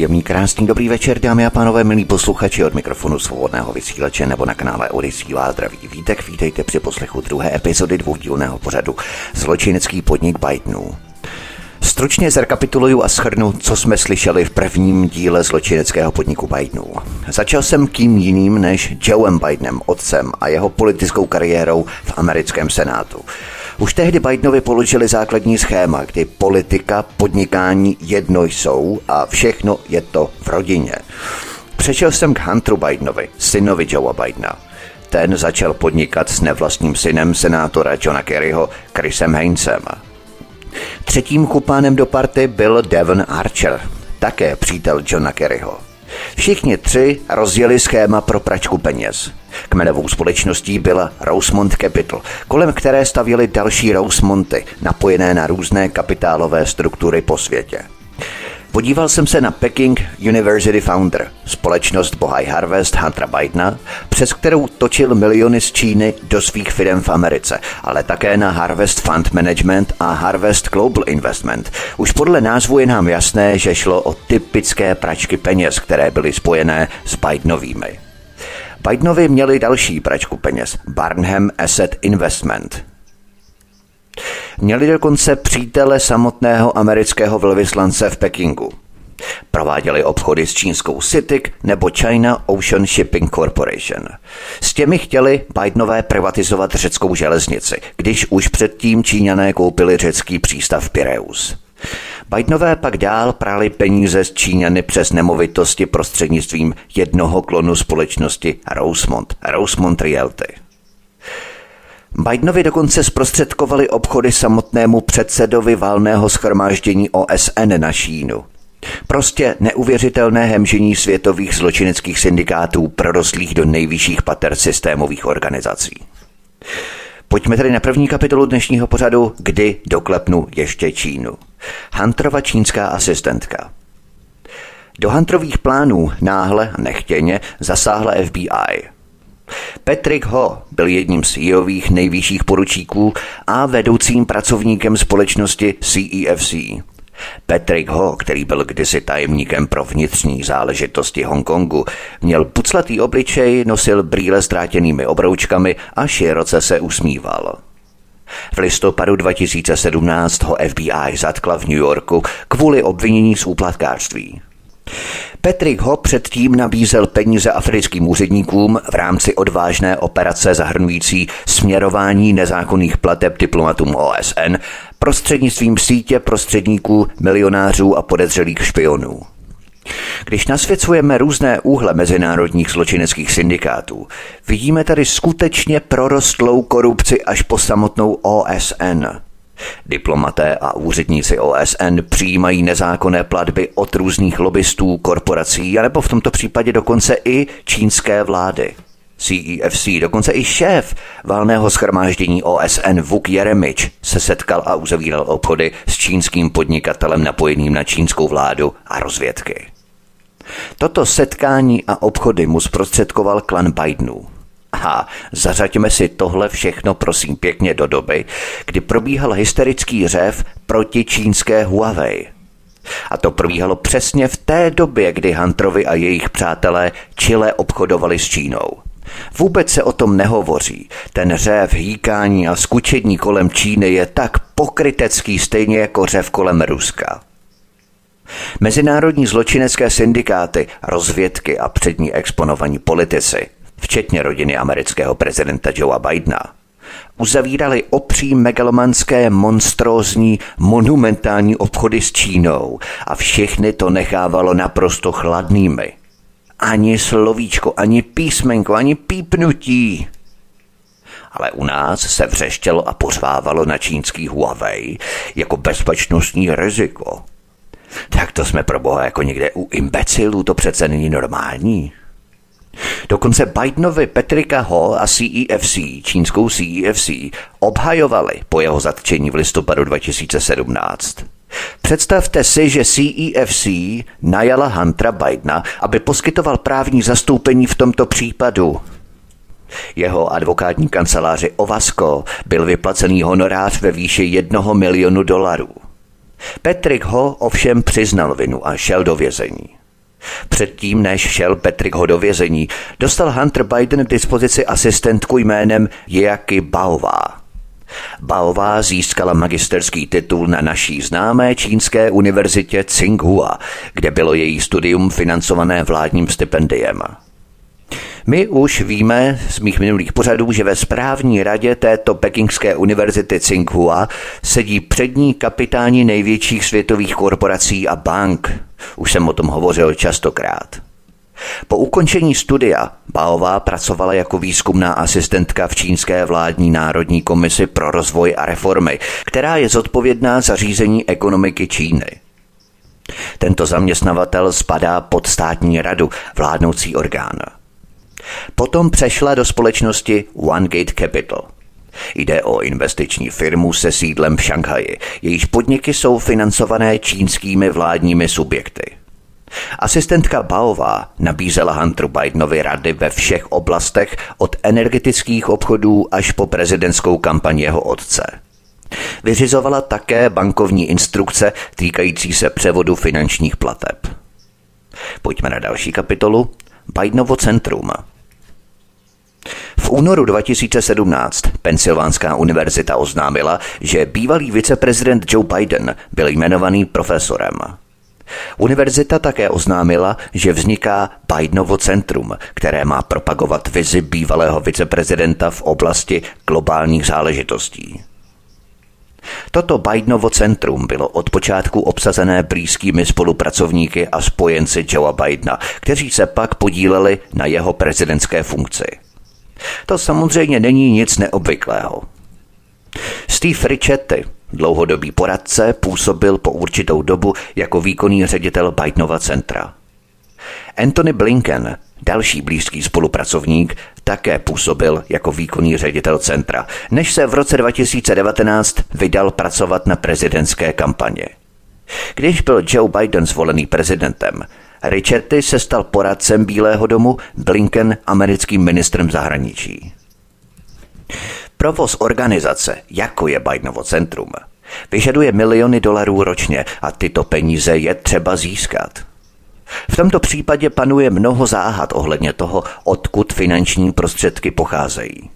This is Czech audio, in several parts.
Příjemný, krásný, dobrý večer, dámy a pánové, milí posluchači od mikrofonu svobodného vysílače nebo na kanále Odisí vás zdraví vítek, vítejte při poslechu druhé epizody dvoudílného pořadu Zločinecký podnik Bidenů. Stručně zrekapituluju a schrnu, co jsme slyšeli v prvním díle zločineckého podniku Bidenů. Začal jsem kým jiným než Joeem Bidenem, otcem a jeho politickou kariérou v americkém senátu. Už tehdy Bidenovi položili základní schéma, kdy politika, podnikání jedno jsou a všechno je to v rodině. Přešel jsem k Hunteru Bidenovi, synovi Joea Bidena. Ten začal podnikat s nevlastním synem senátora Johna Kerryho, Chrisem Hainesem. Třetím kupánem do party byl Devon Archer, také přítel Johna Kerryho. Všichni tři rozjeli schéma pro pračku peněz. Kmenovou společností byla Rosemont Capital, kolem které stavěly další Rosemonty, napojené na různé kapitálové struktury po světě. Podíval jsem se na Peking University Founder, společnost Bohai Harvest Huntera Bidena, přes kterou točil miliony z Číny do svých firm v Americe, ale také na Harvest Fund Management a Harvest Global Investment. Už podle názvu je nám jasné, že šlo o typické pračky peněz, které byly spojené s Bidenovými. Bidenovi měli další pračku peněz, Barnham Asset Investment – Měli dokonce přítele samotného amerického velvyslance v Pekingu. Prováděli obchody s čínskou CITIC nebo China Ocean Shipping Corporation. S těmi chtěli Bidenové privatizovat řeckou železnici, když už předtím Číňané koupili řecký přístav Pireus. Bidenové pak dál prali peníze z Číňany přes nemovitosti prostřednictvím jednoho klonu společnosti Rosemont, Rosemont Realty. Bidenovi dokonce zprostředkovali obchody samotnému předsedovi valného schromáždění OSN na Čínu. Prostě neuvěřitelné hemžení světových zločineckých syndikátů prorostlých do nejvyšších pater systémových organizací. Pojďme tedy na první kapitolu dnešního pořadu, kdy doklepnu ještě Čínu. Hunterova čínská asistentka. Do Hunterových plánů náhle a nechtěně zasáhla FBI – Patrick Ho byl jedním z jejových nejvyšších poručíků a vedoucím pracovníkem společnosti CEFC. E Patrick Ho, který byl kdysi tajemníkem pro vnitřní záležitosti Hongkongu, měl puclatý obličej, nosil brýle s drátěnými obroučkami a široce se usmíval. V listopadu 2017 ho FBI zatkla v New Yorku kvůli obvinění z úplatkářství. Patrick Ho předtím nabízel peníze africkým úředníkům v rámci odvážné operace zahrnující směrování nezákonných plateb diplomatům OSN prostřednictvím sítě prostředníků, milionářů a podezřelých špionů. Když nasvěcujeme různé úhle mezinárodních zločineckých syndikátů, vidíme tady skutečně prorostlou korupci až po samotnou OSN – Diplomaté a úředníci OSN přijímají nezákonné platby od různých lobbystů, korporací, anebo v tomto případě dokonce i čínské vlády. CEFC, dokonce i šéf válného schromáždění OSN Vuk Jeremič se setkal a uzavíral obchody s čínským podnikatelem napojeným na čínskou vládu a rozvědky. Toto setkání a obchody mu zprostředkoval klan Bidenů. A zařaďme si tohle všechno prosím pěkně do doby, kdy probíhal hysterický řev proti čínské Huawei. A to probíhalo přesně v té době, kdy Hunterovi a jejich přátelé čile obchodovali s Čínou. Vůbec se o tom nehovoří. Ten řev, hýkání a skučení kolem Číny je tak pokrytecký stejně jako řev kolem Ruska. Mezinárodní zločinecké syndikáty, rozvědky a přední exponovaní politici – včetně rodiny amerického prezidenta Joea Bidena, uzavírali opří megalomanské, monstrózní, monumentální obchody s Čínou a všechny to nechávalo naprosto chladnými. Ani slovíčko, ani písmenko, ani pípnutí. Ale u nás se vřeštělo a pořvávalo na čínský Huawei jako bezpečnostní riziko. Tak to jsme pro boha jako někde u imbecilů, to přece není normální. Dokonce Bidenovi Petrika Ho a CEFC, čínskou CEFC, obhajovali po jeho zatčení v listopadu 2017. Představte si, že CEFC najala Huntera Bidena, aby poskytoval právní zastoupení v tomto případu. Jeho advokátní kanceláři Ovasco byl vyplacený honorář ve výši jednoho milionu dolarů. Patrick Ho ovšem přiznal vinu a šel do vězení. Předtím, než šel Patrick Ho do vězení, dostal Hunter Biden k dispozici asistentku jménem Jaki Baová. Baová získala magisterský titul na naší známé čínské univerzitě Tsinghua, kde bylo její studium financované vládním stipendiem. My už víme z mých minulých pořadů, že ve správní radě této pekingské univerzity Tsinghua sedí přední kapitáni největších světových korporací a bank. Už jsem o tom hovořil častokrát. Po ukončení studia Baová pracovala jako výzkumná asistentka v Čínské vládní národní komisi pro rozvoj a reformy, která je zodpovědná za řízení ekonomiky Číny. Tento zaměstnavatel spadá pod státní radu, vládnoucí orgán. Potom přešla do společnosti OneGate Capital. Jde o investiční firmu se sídlem v Šanghaji. Jejíž podniky jsou financované čínskými vládními subjekty. Asistentka Baová nabízela Hunteru Bidenovi rady ve všech oblastech od energetických obchodů až po prezidentskou kampaň jeho otce. Vyřizovala také bankovní instrukce týkající se převodu finančních plateb. Pojďme na další kapitolu. Bidenovo centrum – v únoru 2017 Pensylvánská univerzita oznámila, že bývalý viceprezident Joe Biden byl jmenovaný profesorem. Univerzita také oznámila, že vzniká Bidenovo centrum, které má propagovat vizi bývalého viceprezidenta v oblasti globálních záležitostí. Toto Bidenovo centrum bylo od počátku obsazené blízkými spolupracovníky a spojenci Joea Bidena, kteří se pak podíleli na jeho prezidentské funkci. To samozřejmě není nic neobvyklého. Steve Richetti, dlouhodobý poradce, působil po určitou dobu jako výkonný ředitel Bidenova centra. Anthony Blinken, další blízký spolupracovník, také působil jako výkonný ředitel centra, než se v roce 2019 vydal pracovat na prezidentské kampaně. Když byl Joe Biden zvolený prezidentem, Richardy se stal poradcem Bílého domu, Blinken americkým ministrem zahraničí. Provoz organizace, jako je Bidenovo centrum, vyžaduje miliony dolarů ročně a tyto peníze je třeba získat. V tomto případě panuje mnoho záhad ohledně toho, odkud finanční prostředky pocházejí.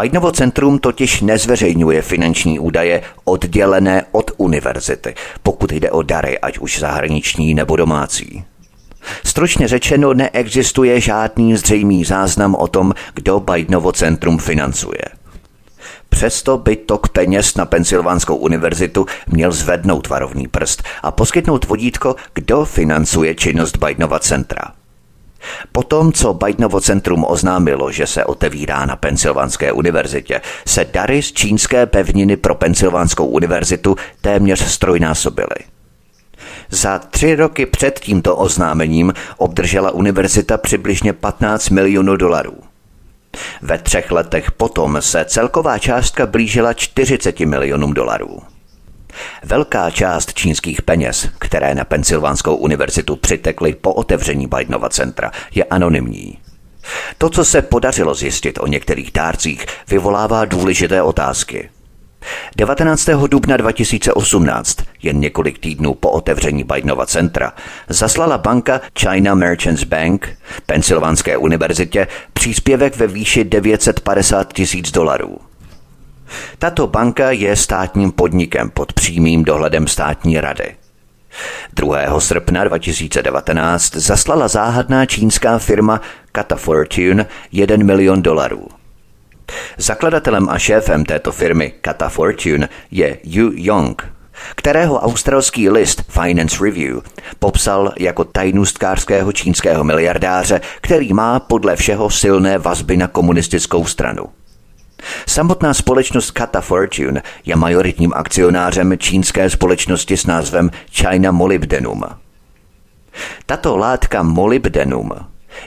Bidenovo centrum totiž nezveřejňuje finanční údaje oddělené od univerzity, pokud jde o dary, ať už zahraniční nebo domácí. Stručně řečeno, neexistuje žádný zřejmý záznam o tom, kdo Bidenovo centrum financuje. Přesto by tok peněz na Pensylvánskou univerzitu měl zvednout varovný prst a poskytnout vodítko, kdo financuje činnost Bidenova centra. Potom, co Bidenovo centrum oznámilo, že se otevírá na Pensylvánské univerzitě, se dary z čínské pevniny pro Pensylvánskou univerzitu téměř strojnásobily. Za tři roky před tímto oznámením obdržela univerzita přibližně 15 milionů dolarů. Ve třech letech potom se celková částka blížila 40 milionům dolarů. Velká část čínských peněz, které na Pensylvánskou univerzitu přitekly po otevření Bidenova centra, je anonymní. To, co se podařilo zjistit o některých dárcích, vyvolává důležité otázky. 19. dubna 2018, jen několik týdnů po otevření Bidenova centra, zaslala banka China Merchants Bank Pensylvánské univerzitě příspěvek ve výši 950 tisíc dolarů. Tato banka je státním podnikem pod přímým dohledem státní rady. 2. srpna 2019 zaslala záhadná čínská firma Kata Fortune 1 milion dolarů. Zakladatelem a šéfem této firmy Kata Fortune je Yu Yong, kterého australský list Finance Review popsal jako tajnůstkářského čínského miliardáře, který má podle všeho silné vazby na komunistickou stranu. Samotná společnost Kata Fortune je majoritním akcionářem čínské společnosti s názvem China Molybdenum. Tato látka molybdenum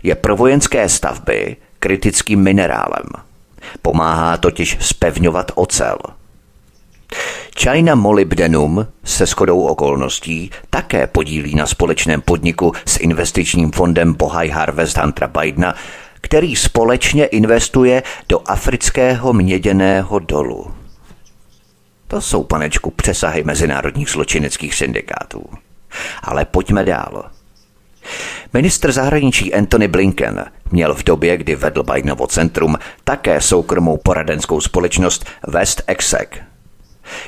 je pro vojenské stavby kritickým minerálem. Pomáhá totiž spevňovat ocel. China Molybdenum se shodou okolností také podílí na společném podniku s investičním fondem Bohai Harvest Huntera Bidena, který společně investuje do afrického měděného dolu. To jsou, panečku, přesahy mezinárodních zločineckých syndikátů. Ale pojďme dál. Ministr zahraničí Anthony Blinken měl v době, kdy vedl Bidenovo centrum, také soukromou poradenskou společnost West Exec.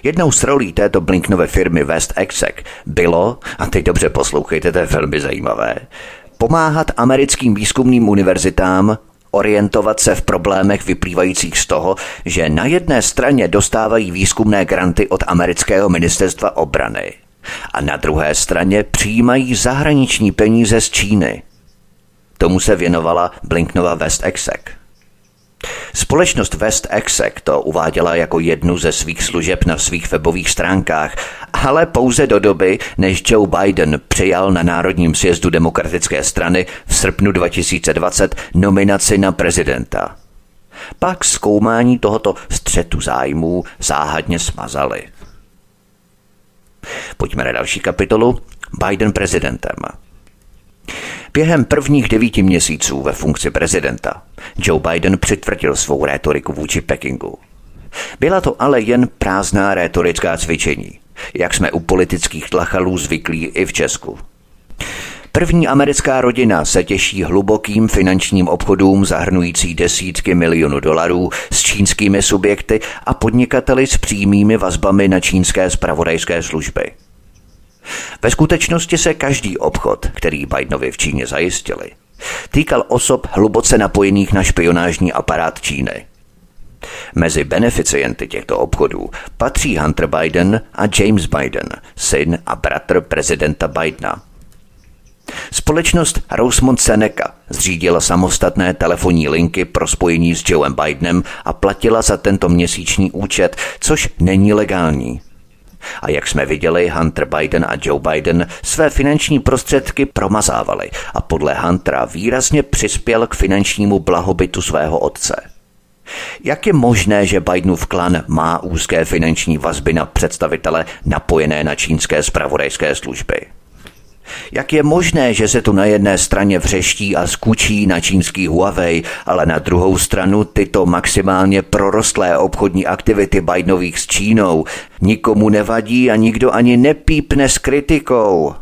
Jednou z rolí této Blinkenové firmy West Exec bylo, a teď dobře poslouchejte, to je velmi zajímavé, pomáhat americkým výzkumným univerzitám orientovat se v problémech vyplývajících z toho, že na jedné straně dostávají výzkumné granty od amerického ministerstva obrany a na druhé straně přijímají zahraniční peníze z Číny. Tomu se věnovala Blinknova West Exec. Společnost West Exec to uváděla jako jednu ze svých služeb na svých webových stránkách, ale pouze do doby, než Joe Biden přijal na Národním sjezdu demokratické strany v srpnu 2020 nominaci na prezidenta. Pak zkoumání tohoto střetu zájmů záhadně smazali. Pojďme na další kapitolu. Biden prezidentem. Během prvních devíti měsíců ve funkci prezidenta Joe Biden přitvrdil svou rétoriku vůči Pekingu. Byla to ale jen prázdná rétorická cvičení, jak jsme u politických tlachalů zvyklí i v Česku. První americká rodina se těší hlubokým finančním obchodům zahrnující desítky milionů dolarů s čínskými subjekty a podnikateli s přímými vazbami na čínské spravodajské služby. Ve skutečnosti se každý obchod, který Bidenovi v Číně zajistili, týkal osob hluboce napojených na špionážní aparát Číny. Mezi beneficienty těchto obchodů patří Hunter Biden a James Biden, syn a bratr prezidenta Bidena. Společnost Rosemont Seneca zřídila samostatné telefonní linky pro spojení s Joeem Bidenem a platila za tento měsíční účet, což není legální. A jak jsme viděli, Hunter Biden a Joe Biden své finanční prostředky promazávali a podle Huntera výrazně přispěl k finančnímu blahobytu svého otce. Jak je možné, že Bidenův klan má úzké finanční vazby na představitele napojené na čínské spravodajské služby? Jak je možné, že se tu na jedné straně vřeští a skučí na čínský Huawei, ale na druhou stranu tyto maximálně prorostlé obchodní aktivity Bidenových s Čínou nikomu nevadí a nikdo ani nepípne s kritikou?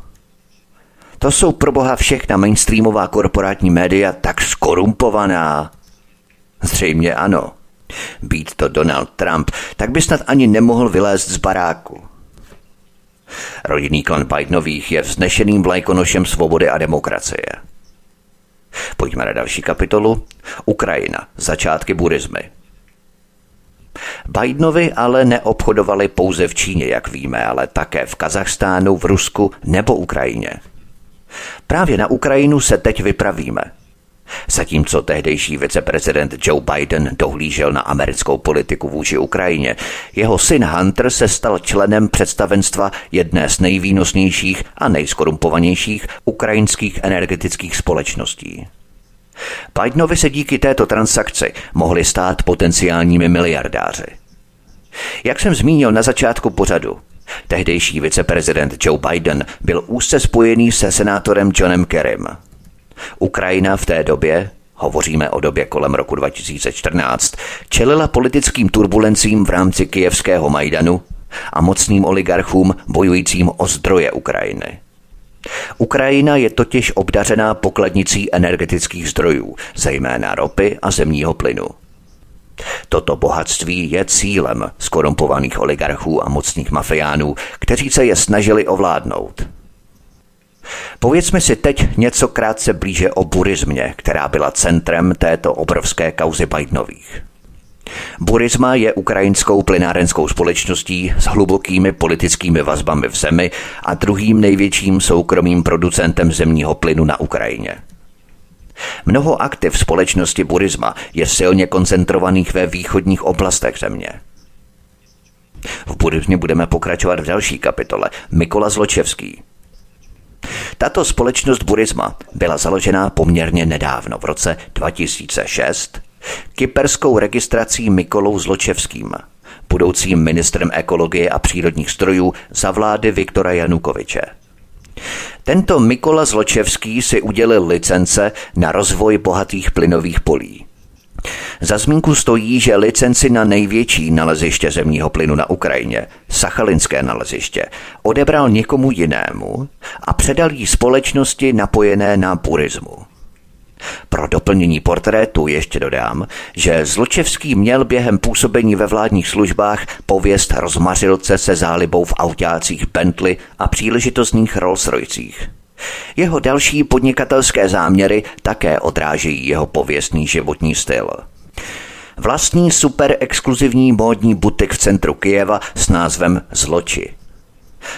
To jsou pro boha všechna mainstreamová korporátní média tak skorumpovaná. Zřejmě ano. Být to Donald Trump, tak by snad ani nemohl vylézt z baráku. Rodinný klan Bidenových je vznešeným vlajkonošem svobody a demokracie. Pojďme na další kapitolu. Ukrajina. Začátky burismy. Bidenovi ale neobchodovali pouze v Číně, jak víme, ale také v Kazachstánu, v Rusku nebo Ukrajině. Právě na Ukrajinu se teď vypravíme – Zatímco tehdejší viceprezident Joe Biden dohlížel na americkou politiku vůči Ukrajině, jeho syn Hunter se stal členem představenstva jedné z nejvýnosnějších a nejskorumpovanějších ukrajinských energetických společností. Bidenovi se díky této transakci mohli stát potenciálními miliardáři. Jak jsem zmínil na začátku pořadu, tehdejší viceprezident Joe Biden byl úzce spojený se senátorem Johnem Kerrym – Ukrajina v té době, hovoříme o době kolem roku 2014, čelila politickým turbulencím v rámci kijevského Majdanu a mocným oligarchům bojujícím o zdroje Ukrajiny. Ukrajina je totiž obdařená pokladnicí energetických zdrojů, zejména ropy a zemního plynu. Toto bohatství je cílem skorumpovaných oligarchů a mocných mafiánů, kteří se je snažili ovládnout – Povědzme si teď něco krátce blíže o burismě, která byla centrem této obrovské kauzy Bidenových. Burisma je ukrajinskou plynárenskou společností s hlubokými politickými vazbami v zemi a druhým největším soukromým producentem zemního plynu na Ukrajině. Mnoho aktiv společnosti Burisma je silně koncentrovaných ve východních oblastech země. V Burismě budeme pokračovat v další kapitole. Mikola Zločevský. Tato společnost Burisma byla založena poměrně nedávno, v roce 2006, kyperskou registrací Mikolou Zločevským, budoucím ministrem ekologie a přírodních strojů za vlády Viktora Janukoviče. Tento Mikola Zločevský si udělil licence na rozvoj bohatých plynových polí. Za zmínku stojí, že licenci na největší naleziště zemního plynu na Ukrajině, Sachalinské naleziště, odebral někomu jinému a předal jí společnosti napojené na burismu. Pro doplnění portrétu ještě dodám, že Zločevský měl během působení ve vládních službách pověst rozmařilce se zálibou v autácích Bentley a příležitostných Rolls Roycích. Jeho další podnikatelské záměry také odrážejí jeho pověstný životní styl. Vlastní super exkluzivní módní butik v centru Kijeva s názvem Zloči.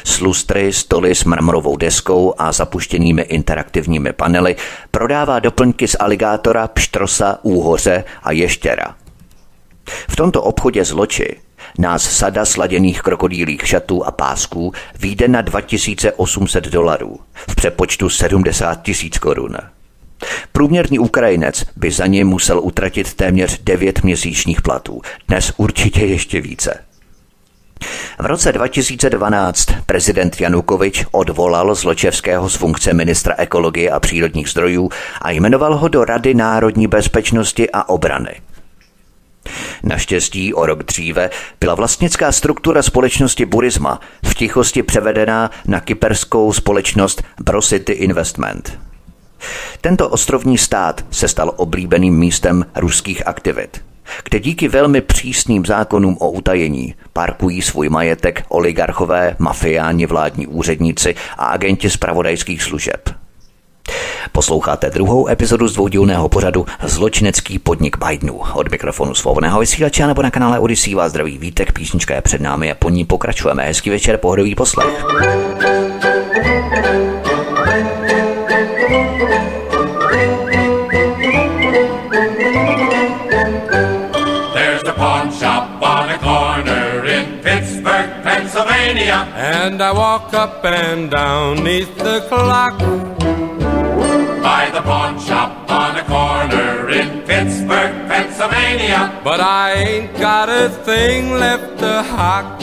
S lustry, stoly s mramorovou deskou a zapuštěnými interaktivními panely prodává doplňky z aligátora, pštrosa, úhoře a ještěra. V tomto obchodě zloči nás sada sladěných krokodýlých šatů a pásků výjde na 2800 dolarů, v přepočtu 70 tisíc korun. Průměrný Ukrajinec by za ně musel utratit téměř 9 měsíčních platů, dnes určitě ještě více. V roce 2012 prezident Janukovič odvolal Zločevského z funkce ministra ekologie a přírodních zdrojů a jmenoval ho do Rady národní bezpečnosti a obrany. Naštěstí o rok dříve byla vlastnická struktura společnosti Burisma v tichosti převedená na kyperskou společnost Brocity Investment. Tento ostrovní stát se stal oblíbeným místem ruských aktivit – kde díky velmi přísným zákonům o utajení parkují svůj majetek oligarchové, mafiáni, vládní úředníci a agenti zpravodajských služeb. Posloucháte druhou epizodu z dvoudílného pořadu Zločinecký podnik Bidenů. Od mikrofonu svobodného vysílače nebo na kanále Odyssey vás zdraví vítek, písnička je před námi a po ní pokračujeme. Hezký večer, pohodový poslech. Pennsylvania. And I walk up and down neath the clock. By the pawn shop on a corner in Pittsburgh, Pennsylvania. But I ain't got a thing left to hock.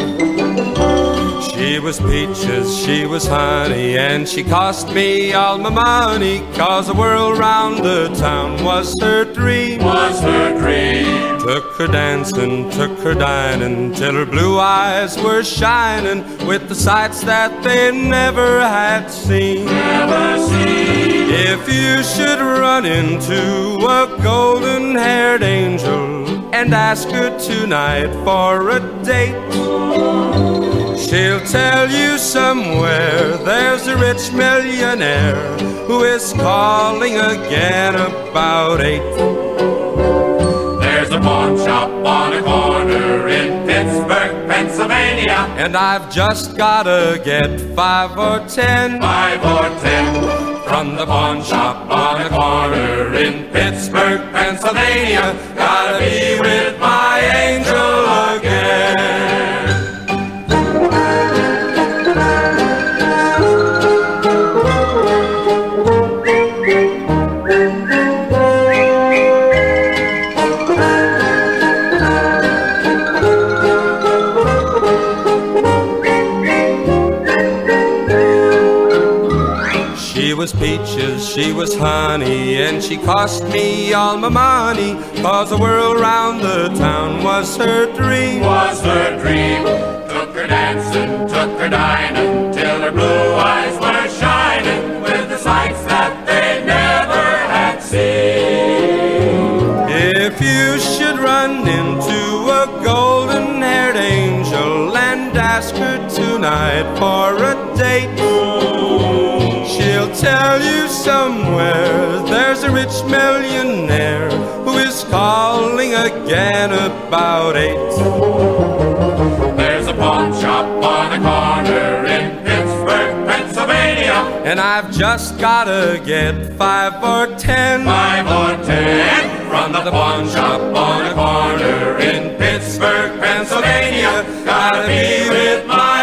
She was peaches, she was honey, and she cost me all my money. Cause the world round the town was her dream. Was her dream. Took her dancing, took her dining, till her blue eyes were shining with the sights that they never had seen. Never seen. If you should run into a golden haired angel and ask her tonight for a date. She'll tell you somewhere there's a rich millionaire who is calling again about eight. There's a pawn shop on a corner in Pittsburgh, Pennsylvania. And I've just gotta get five or ten. Five or ten. From the pawn shop on the corner in Pittsburgh, Pennsylvania. Gotta be with my angel she was honey, and she cost me all my money. Cause the world round the town was her dream. Was her dream. Took her dancing, took her dining, till her blue eyes were shining with the sights that they never had seen. If you should run into a golden haired angel and ask her tonight for a date. Tell you somewhere there's a rich millionaire who is calling again about eight. There's a pawn shop on a corner in Pittsburgh, Pennsylvania. And I've just gotta get five or ten. Five or ten from the pawn shop on a corner in Pittsburgh, Pennsylvania. Gotta be with my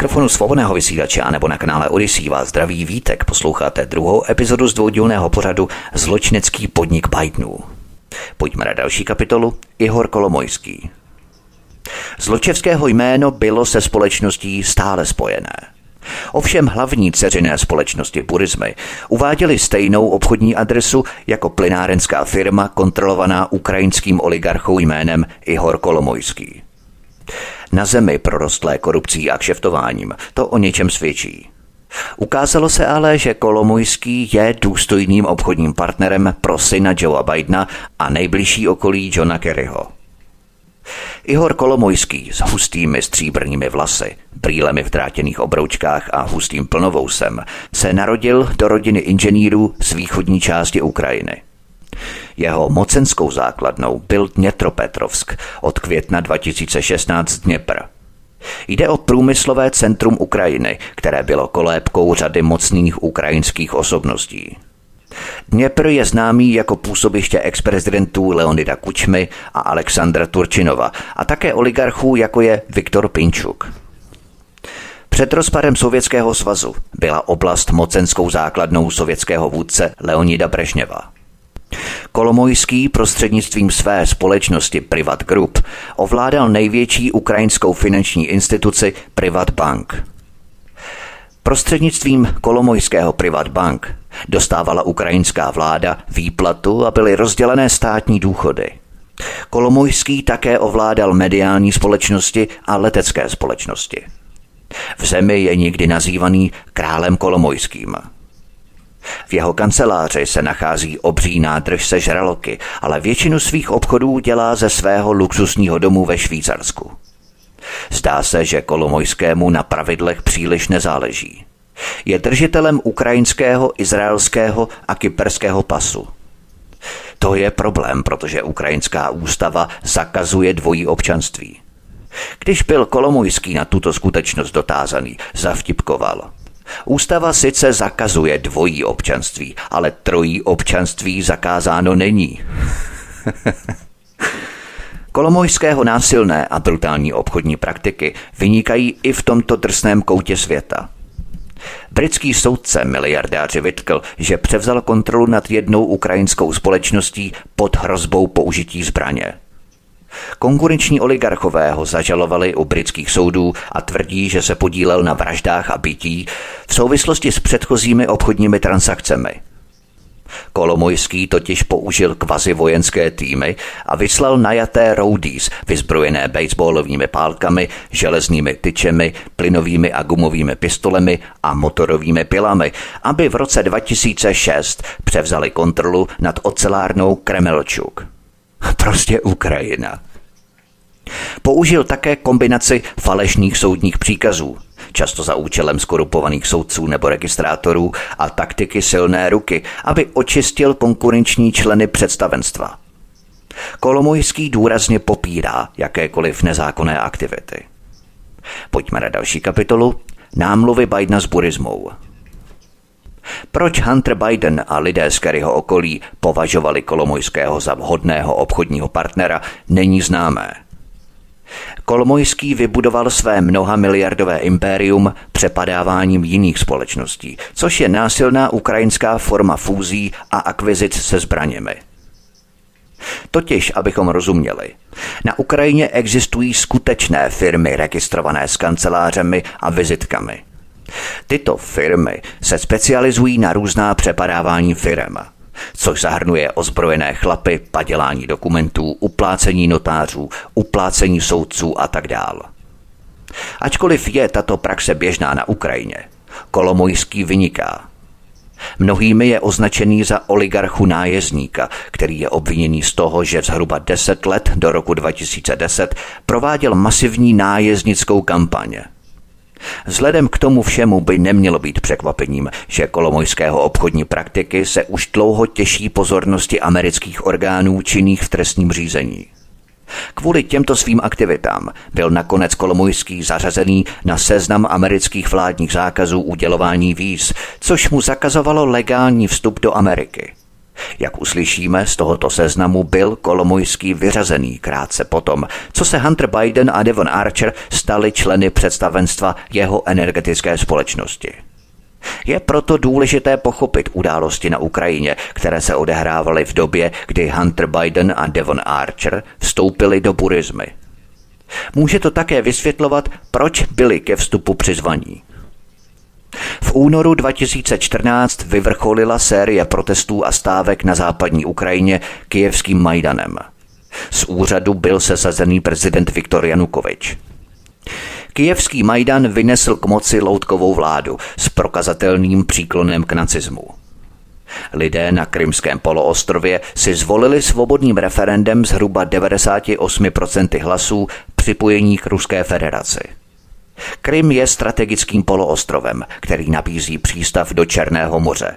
mikrofonu svobodného vysílače nebo na kanále Odyssey vás zdraví Vítek. Posloucháte druhou epizodu z dvoudílného pořadu Zločinecký podnik Bidenů. Pojďme na další kapitolu. Ihor Kolomojský. Zločevského jméno bylo se společností stále spojené. Ovšem hlavní ceřiné společnosti Burizmy uváděly stejnou obchodní adresu jako plynárenská firma kontrolovaná ukrajinským oligarchou jménem Ihor Kolomojský. Na zemi prorostlé korupcí a kšeftováním to o něčem svědčí. Ukázalo se ale, že Kolomojský je důstojným obchodním partnerem pro syna Joea Bidena a nejbližší okolí Johna Kerryho. Ihor Kolomojský s hustými stříbrnými vlasy, brýlemi v drátěných obroučkách a hustým plnovousem se narodil do rodiny inženýrů z východní části Ukrajiny. Jeho mocenskou základnou byl Dnětropetrovsk od května 2016 Dněpr. Jde o průmyslové centrum Ukrajiny, které bylo kolébkou řady mocných ukrajinských osobností. Dněpr je známý jako působiště ex-prezidentů Leonida Kučmy a Alexandra Turčinova a také oligarchů jako je Viktor Pinčuk. Před rozpadem Sovětského svazu byla oblast mocenskou základnou sovětského vůdce Leonida Brežněva. Kolomojský prostřednictvím své společnosti Privat Group ovládal největší ukrajinskou finanční instituci Privat Bank. Prostřednictvím Kolomojského Privat Bank Dostávala ukrajinská vláda výplatu a byly rozdělené státní důchody. Kolomojský také ovládal mediální společnosti a letecké společnosti. V zemi je nikdy nazývaný králem Kolomojským. V jeho kanceláři se nachází obří nádrž se žraloky, ale většinu svých obchodů dělá ze svého luxusního domu ve Švýcarsku. Zdá se, že Kolomojskému na pravidlech příliš nezáleží. Je držitelem ukrajinského, izraelského a kyperského pasu. To je problém, protože ukrajinská ústava zakazuje dvojí občanství. Když byl Kolomojský na tuto skutečnost dotázaný, zavtipkoval. Ústava sice zakazuje dvojí občanství, ale trojí občanství zakázáno není. Kolomojského násilné a brutální obchodní praktiky vynikají i v tomto drsném koutě světa – Britský soudce miliardáři vytkl, že převzal kontrolu nad jednou ukrajinskou společností pod hrozbou použití zbraně. Konkurenční oligarchové ho zažalovali u britských soudů a tvrdí, že se podílel na vraždách a bytí v souvislosti s předchozími obchodními transakcemi – Kolomojský totiž použil kvazi vojenské týmy a vyslal najaté roadies, vyzbrojené baseballovými pálkami, železnými tyčemi, plynovými a gumovými pistolemi a motorovými pilami, aby v roce 2006 převzali kontrolu nad ocelárnou Kremelčuk. Prostě Ukrajina. Použil také kombinaci falešných soudních příkazů, často za účelem skorupovaných soudců nebo registrátorů a taktiky silné ruky, aby očistil konkurenční členy představenstva. Kolomojský důrazně popírá jakékoliv nezákonné aktivity. Pojďme na další kapitolu. Námluvy Bidena s burismou. Proč Hunter Biden a lidé z Kerryho okolí považovali Kolomojského za vhodného obchodního partnera, není známé. Kolmojský vybudoval své mnoha miliardové impérium přepadáváním jiných společností, což je násilná ukrajinská forma fúzí a akvizic se zbraněmi. Totiž, abychom rozuměli, na Ukrajině existují skutečné firmy registrované s kancelářemi a vizitkami. Tyto firmy se specializují na různá přepadávání firm – což zahrnuje ozbrojené chlapy, padělání dokumentů, uplácení notářů, uplácení soudců a tak dál. Ačkoliv je tato praxe běžná na Ukrajině, Kolomojský vyniká. Mnohými je označený za oligarchu nájezdníka, který je obviněný z toho, že zhruba 10 let do roku 2010 prováděl masivní nájezdnickou kampaň. Vzhledem k tomu všemu by nemělo být překvapením, že kolomojského obchodní praktiky se už dlouho těší pozornosti amerických orgánů činných v trestním řízení. Kvůli těmto svým aktivitám byl nakonec Kolomojský zařazený na seznam amerických vládních zákazů udělování víz, což mu zakazovalo legální vstup do Ameriky. Jak uslyšíme, z tohoto seznamu byl Kolomojský vyřazený krátce potom, co se Hunter Biden a Devon Archer stali členy představenstva jeho energetické společnosti. Je proto důležité pochopit události na Ukrajině, které se odehrávaly v době, kdy Hunter Biden a Devon Archer vstoupili do burizmy. Může to také vysvětlovat, proč byli ke vstupu přizvaní. V únoru 2014 vyvrcholila série protestů a stávek na západní Ukrajině kijevským Majdanem. Z úřadu byl sesazený prezident Viktor Janukovič. Kijevský Majdan vynesl k moci loutkovou vládu s prokazatelným příklonem k nacismu. Lidé na Krymském poloostrově si zvolili svobodným referendem zhruba 98% hlasů připojení k Ruské federaci. Krym je strategickým poloostrovem, který nabízí přístav do Černého moře.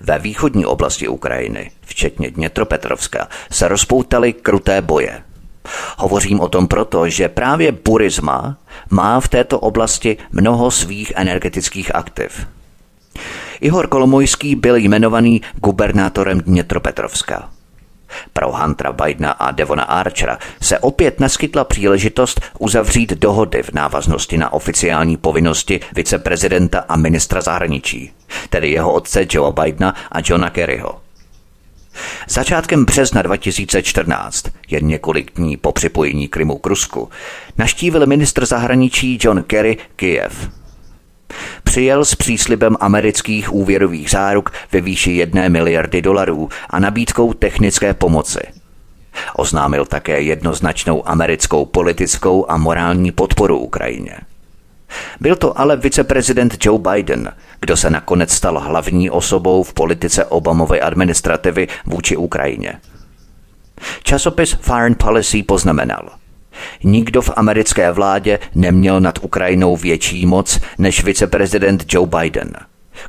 Ve východní oblasti Ukrajiny, včetně Dnětropetrovska, se rozpoutaly kruté boje. Hovořím o tom proto, že právě Burisma má v této oblasti mnoho svých energetických aktiv. Ihor Kolomojský byl jmenovaný gubernátorem Dnětropetrovska. Pro Huntera Bidena a Devona Archera se opět naskytla příležitost uzavřít dohody v návaznosti na oficiální povinnosti viceprezidenta a ministra zahraničí, tedy jeho otce Joe Bidena a Johna Kerryho. Začátkem března 2014, jen několik dní po připojení Krymu k Rusku, naštívil ministr zahraničí John Kerry Kiev. Přijel s příslibem amerických úvěrových záruk ve výši jedné miliardy dolarů a nabídkou technické pomoci. Oznámil také jednoznačnou americkou politickou a morální podporu Ukrajině. Byl to ale viceprezident Joe Biden, kdo se nakonec stal hlavní osobou v politice Obamovy administrativy vůči Ukrajině. Časopis Foreign Policy poznamenal – Nikdo v americké vládě neměl nad Ukrajinou větší moc než viceprezident Joe Biden.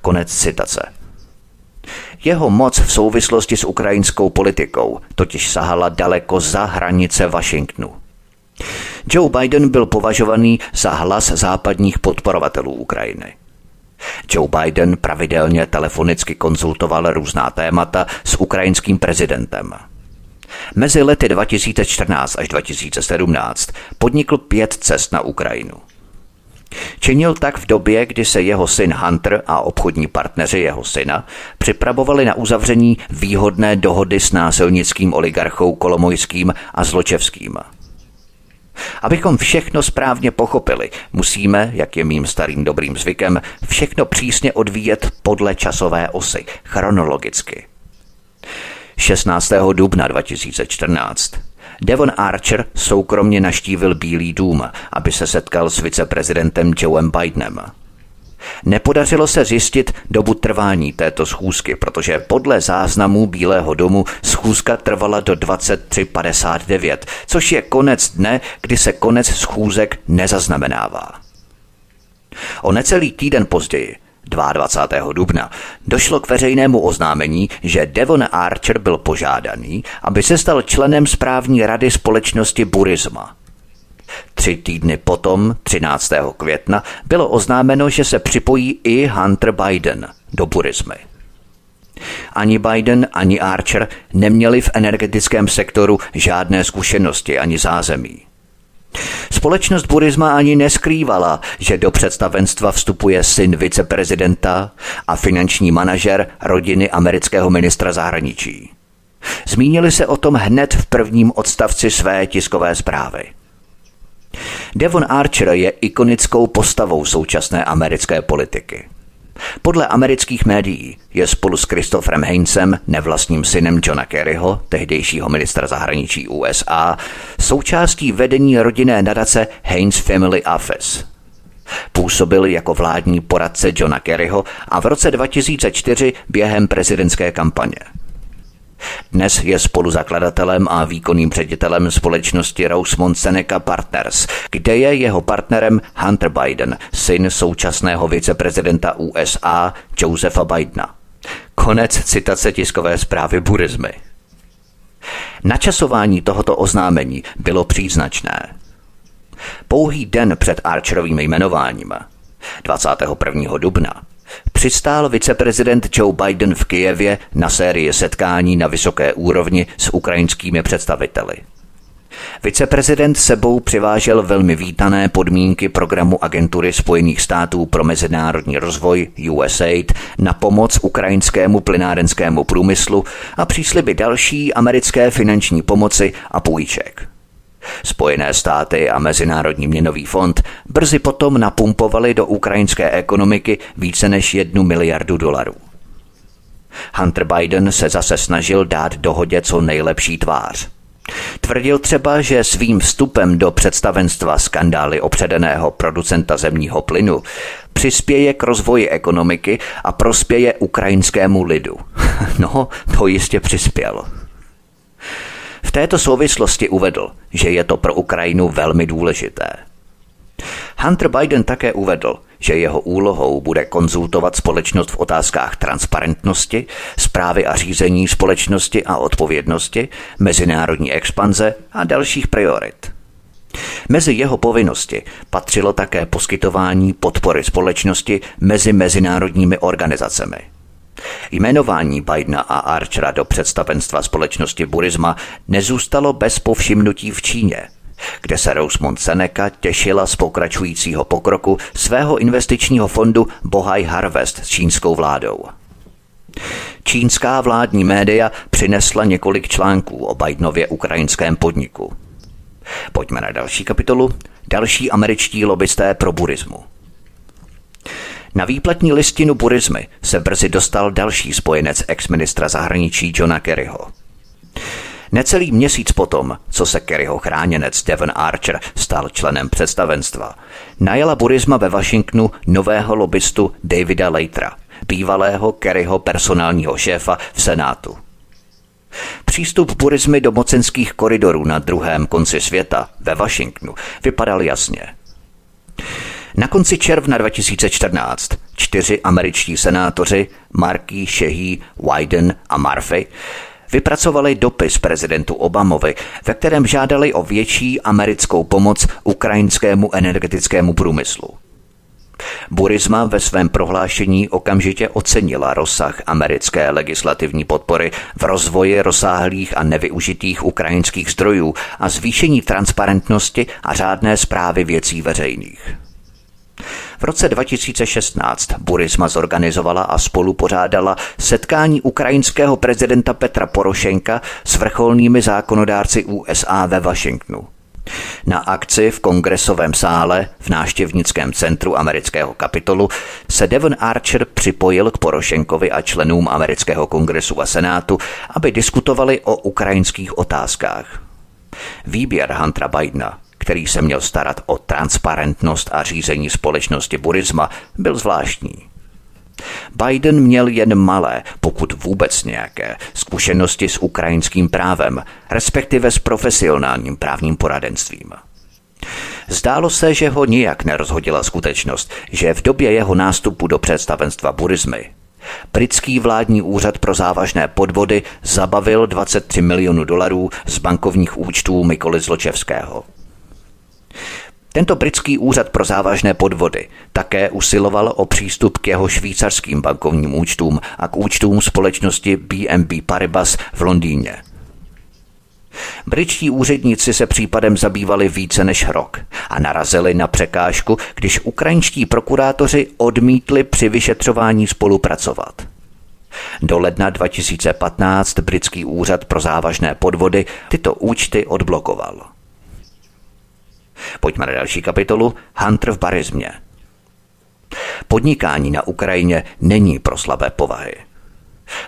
Konec citace. Jeho moc v souvislosti s ukrajinskou politikou totiž sahala daleko za hranice Washingtonu. Joe Biden byl považovaný za hlas západních podporovatelů Ukrajiny. Joe Biden pravidelně telefonicky konzultoval různá témata s ukrajinským prezidentem – Mezi lety 2014 až 2017 podnikl pět cest na Ukrajinu. Činil tak v době, kdy se jeho syn Hunter a obchodní partneři jeho syna připravovali na uzavření výhodné dohody s násilnickým oligarchou Kolomojským a Zločevským. Abychom všechno správně pochopili, musíme, jak je mým starým dobrým zvykem, všechno přísně odvíjet podle časové osy, chronologicky. 16. dubna 2014 Devon Archer soukromně naštívil Bílý dům, aby se setkal s viceprezidentem Joeem Bidenem. Nepodařilo se zjistit dobu trvání této schůzky, protože podle záznamů Bílého domu schůzka trvala do 23.59, což je konec dne, kdy se konec schůzek nezaznamenává. O necelý týden později 22. dubna došlo k veřejnému oznámení, že Devon Archer byl požádaný, aby se stal členem správní rady společnosti Burisma. Tři týdny potom, 13. května, bylo oznámeno, že se připojí i Hunter Biden do Burismy. Ani Biden, ani Archer neměli v energetickém sektoru žádné zkušenosti ani zázemí. Společnost Burisma ani neskrývala, že do představenstva vstupuje syn viceprezidenta a finanční manažer rodiny amerického ministra zahraničí. Zmínili se o tom hned v prvním odstavci své tiskové zprávy. Devon Archer je ikonickou postavou současné americké politiky. Podle amerických médií je spolu s Christopherem Heinzem, nevlastním synem Johna Kerryho, tehdejšího ministra zahraničí USA, součástí vedení rodinné nadace Heinz Family Office. Působil jako vládní poradce Johna Kerryho a v roce 2004 během prezidentské kampaně. Dnes je spoluzakladatelem a výkonným ředitelem společnosti Rosemont Seneca Partners, kde je jeho partnerem Hunter Biden, syn současného viceprezidenta USA Josefa Bidena. Konec citace tiskové zprávy Burizmy. Načasování tohoto oznámení bylo příznačné. Pouhý den před Archerovým jmenováním, 21. dubna, přistál viceprezident Joe Biden v Kijevě na sérii setkání na vysoké úrovni s ukrajinskými představiteli. Viceprezident sebou přivážel velmi vítané podmínky programu Agentury Spojených států pro mezinárodní rozvoj USAID na pomoc ukrajinskému plynárenskému průmyslu a přísliby další americké finanční pomoci a půjček. Spojené státy a Mezinárodní měnový fond brzy potom napumpovali do ukrajinské ekonomiky více než jednu miliardu dolarů. Hunter Biden se zase snažil dát dohodě co nejlepší tvář. Tvrdil třeba, že svým vstupem do představenstva skandály opředeného producenta zemního plynu přispěje k rozvoji ekonomiky a prospěje ukrajinskému lidu. No, to jistě přispěl. V této souvislosti uvedl, že je to pro Ukrajinu velmi důležité. Hunter Biden také uvedl, že jeho úlohou bude konzultovat společnost v otázkách transparentnosti, zprávy a řízení společnosti a odpovědnosti, mezinárodní expanze a dalších priorit. Mezi jeho povinnosti patřilo také poskytování podpory společnosti mezi mezinárodními organizacemi – Jmenování Bidena a Archera do představenstva společnosti Burisma nezůstalo bez povšimnutí v Číně, kde se Rosemont Seneca těšila z pokračujícího pokroku svého investičního fondu Bohai Harvest s čínskou vládou. Čínská vládní média přinesla několik článků o Bidenově ukrajinském podniku. Pojďme na další kapitolu. Další američtí lobbysté pro burismu. Na výplatní listinu burizmy se brzy dostal další spojenec ex-ministra zahraničí Johna Kerryho. Necelý měsíc potom, co se Kerryho chráněnec Devon Archer stal členem představenstva, najela Burisma ve Washingtonu nového lobbystu Davida Leitera, bývalého Kerryho personálního šéfa v Senátu. Přístup Burismy do mocenských koridorů na druhém konci světa ve Washingtonu vypadal jasně – na konci června 2014 čtyři američtí senátoři Markey, Sheehy, Wyden a Murphy vypracovali dopis prezidentu Obamovi, ve kterém žádali o větší americkou pomoc ukrajinskému energetickému průmyslu. Burisma ve svém prohlášení okamžitě ocenila rozsah americké legislativní podpory v rozvoji rozsáhlých a nevyužitých ukrajinských zdrojů a zvýšení transparentnosti a řádné zprávy věcí veřejných. V roce 2016 Burisma zorganizovala a spolupořádala setkání ukrajinského prezidenta Petra Porošenka s vrcholnými zákonodárci USA ve Washingtonu. Na akci v kongresovém sále v náštěvnickém centru amerického kapitolu se Devon Archer připojil k Porošenkovi a členům amerického kongresu a senátu, aby diskutovali o ukrajinských otázkách. Výběr Huntera Bidena který se měl starat o transparentnost a řízení společnosti Burisma, byl zvláštní. Biden měl jen malé, pokud vůbec nějaké, zkušenosti s ukrajinským právem, respektive s profesionálním právním poradenstvím. Zdálo se, že ho nijak nerozhodila skutečnost, že v době jeho nástupu do představenstva Burismy Britský vládní úřad pro závažné podvody zabavil 23 milionů dolarů z bankovních účtů Mikoly Zločevského. Tento britský úřad pro závažné podvody také usiloval o přístup k jeho švýcarským bankovním účtům a k účtům společnosti BNB Paribas v Londýně. Britští úředníci se případem zabývali více než rok a narazili na překážku, když ukrajinští prokurátoři odmítli při vyšetřování spolupracovat. Do ledna 2015 britský úřad pro závažné podvody tyto účty odblokoval. Pojďme na další kapitolu. Hunter v barizmě. Podnikání na Ukrajině není pro slabé povahy.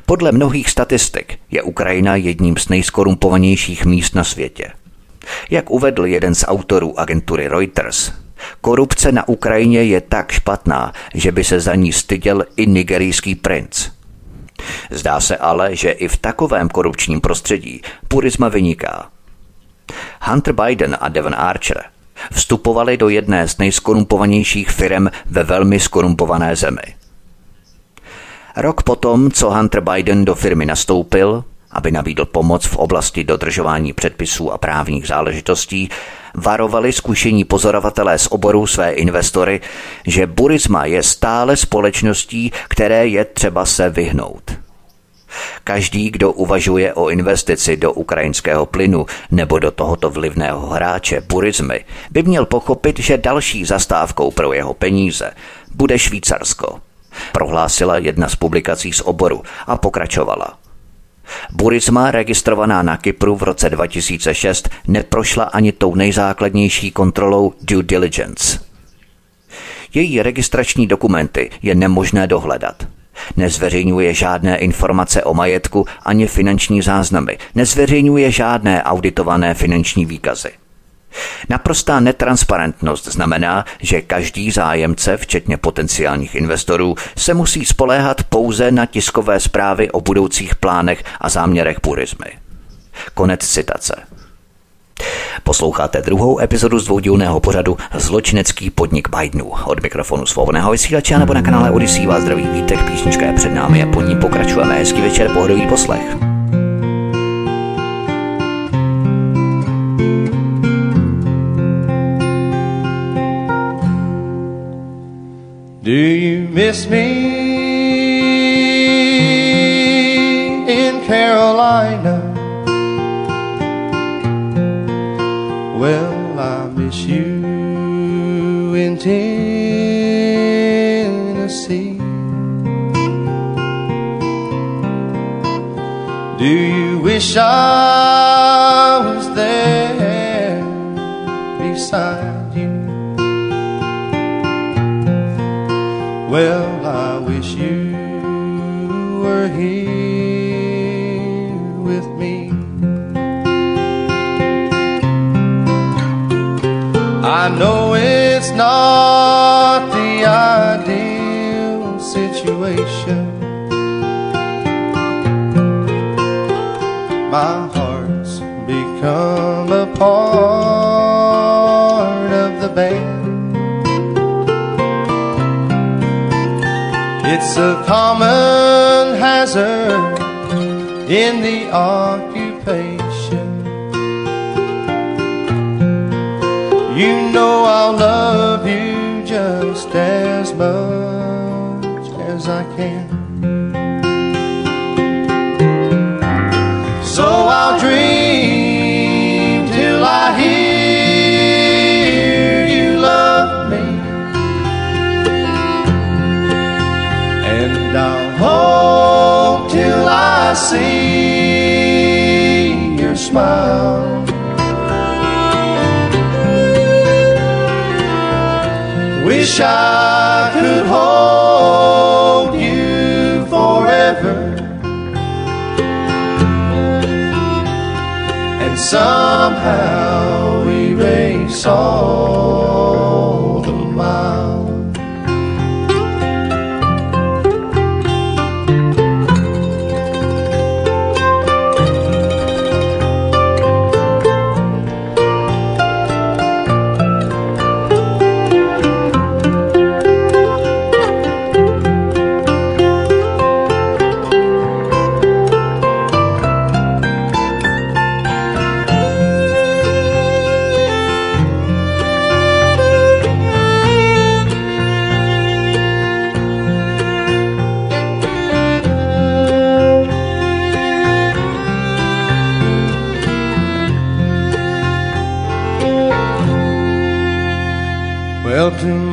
Podle mnohých statistik je Ukrajina jedním z nejskorumpovanějších míst na světě. Jak uvedl jeden z autorů agentury Reuters, korupce na Ukrajině je tak špatná, že by se za ní styděl i nigerijský princ. Zdá se ale, že i v takovém korupčním prostředí purisma vyniká. Hunter Biden a Devon Archer vstupovali do jedné z nejskorumpovanějších firm ve velmi skorumpované zemi. Rok potom, co Hunter Biden do firmy nastoupil, aby nabídl pomoc v oblasti dodržování předpisů a právních záležitostí, varovali zkušení pozorovatelé z oboru své investory, že Burisma je stále společností, které je třeba se vyhnout. Každý, kdo uvažuje o investici do ukrajinského plynu nebo do tohoto vlivného hráče Burizmy, by měl pochopit, že další zastávkou pro jeho peníze bude Švýcarsko. Prohlásila jedna z publikací z oboru a pokračovala. Burisma, registrovaná na Kypru v roce 2006, neprošla ani tou nejzákladnější kontrolou due diligence. Její registrační dokumenty je nemožné dohledat. Nezveřejňuje žádné informace o majetku ani finanční záznamy. Nezveřejňuje žádné auditované finanční výkazy. Naprostá netransparentnost znamená, že každý zájemce, včetně potenciálních investorů, se musí spoléhat pouze na tiskové zprávy o budoucích plánech a záměrech purizmy. Konec citace. Posloucháte druhou epizodu z dvoudílného pořadu Zločinecký podnik Bidenů. Od mikrofonu svobodného vysílače nebo na kanále Odyssey vás zdraví vítek, písnička je před námi a po ní pokračujeme. Hezký večer, pohodový poslech. Do you miss me in Carolina? Well, I miss you in Tennessee. Do you wish I was there beside you? Well, I wish you were here It's a common hazard in the occupation. You know I'll love you just as much Wish I could hold you forever. And somehow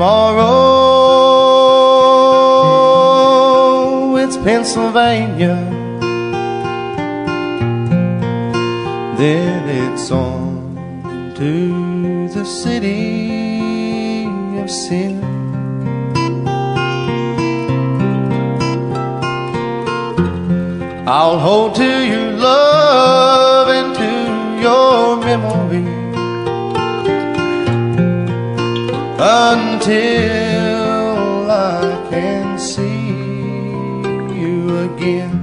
tomorrow it's Pennsylvania. Then it's on to the city of sin. I'll hold to your love and to your memory until I can see you again.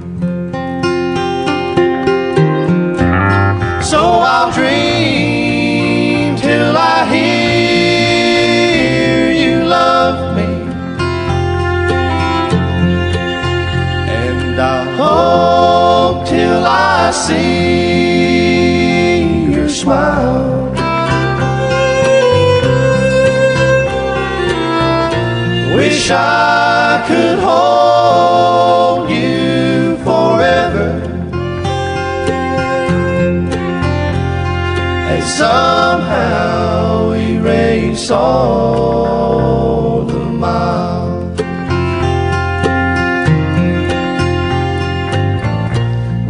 So I'll dream till I hear you love me, and I'll hope till I see your smile. Wish I could hold you forever. And somehow erase all the miles.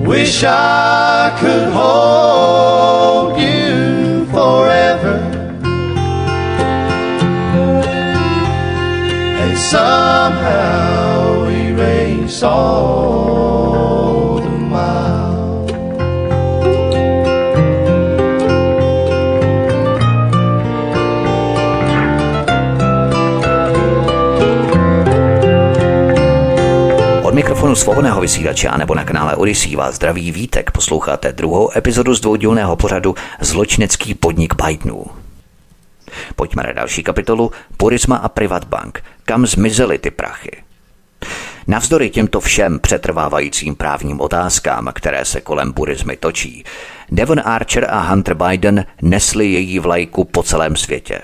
Wish I could hold erase all the. Od mikrofonu svobodného vysílače nebo na kanále Odisí vás zdraví Vítek. Posloucháte druhou epizodu z dvoudílného pořadu Zločinecký podnik Bidenů. Pojďme na další kapitolu Purisma a Privatbank. Kam zmizely ty prachy? Navzdory těmto všem přetrvávajícím právním otázkám, které se kolem burismy točí, Devon Archer a Hunter Biden nesli její vlajku po celém světě.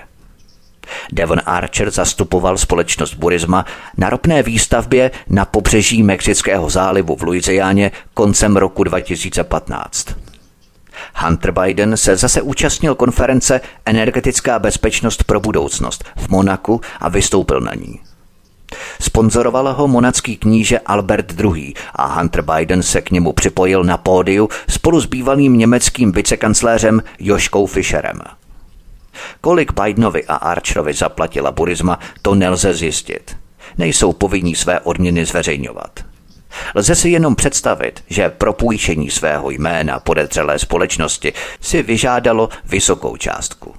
Devon Archer zastupoval společnost Burisma na ropné výstavbě na pobřeží Mexického zálivu v Louisianě koncem roku 2015. Hunter Biden se zase účastnil konference Energetická bezpečnost pro budoucnost v Monaku a vystoupil na ní. Sponzoroval ho monacký kníže Albert II. a Hunter Biden se k němu připojil na pódiu spolu s bývalým německým vicekancléřem Joškou Fischerem. Kolik Bidenovi a Archerovi zaplatila Burisma, to nelze zjistit. Nejsou povinní své odměny zveřejňovat. Lze si jenom představit, že propůjčení svého jména podezřelé společnosti si vyžádalo vysokou částku.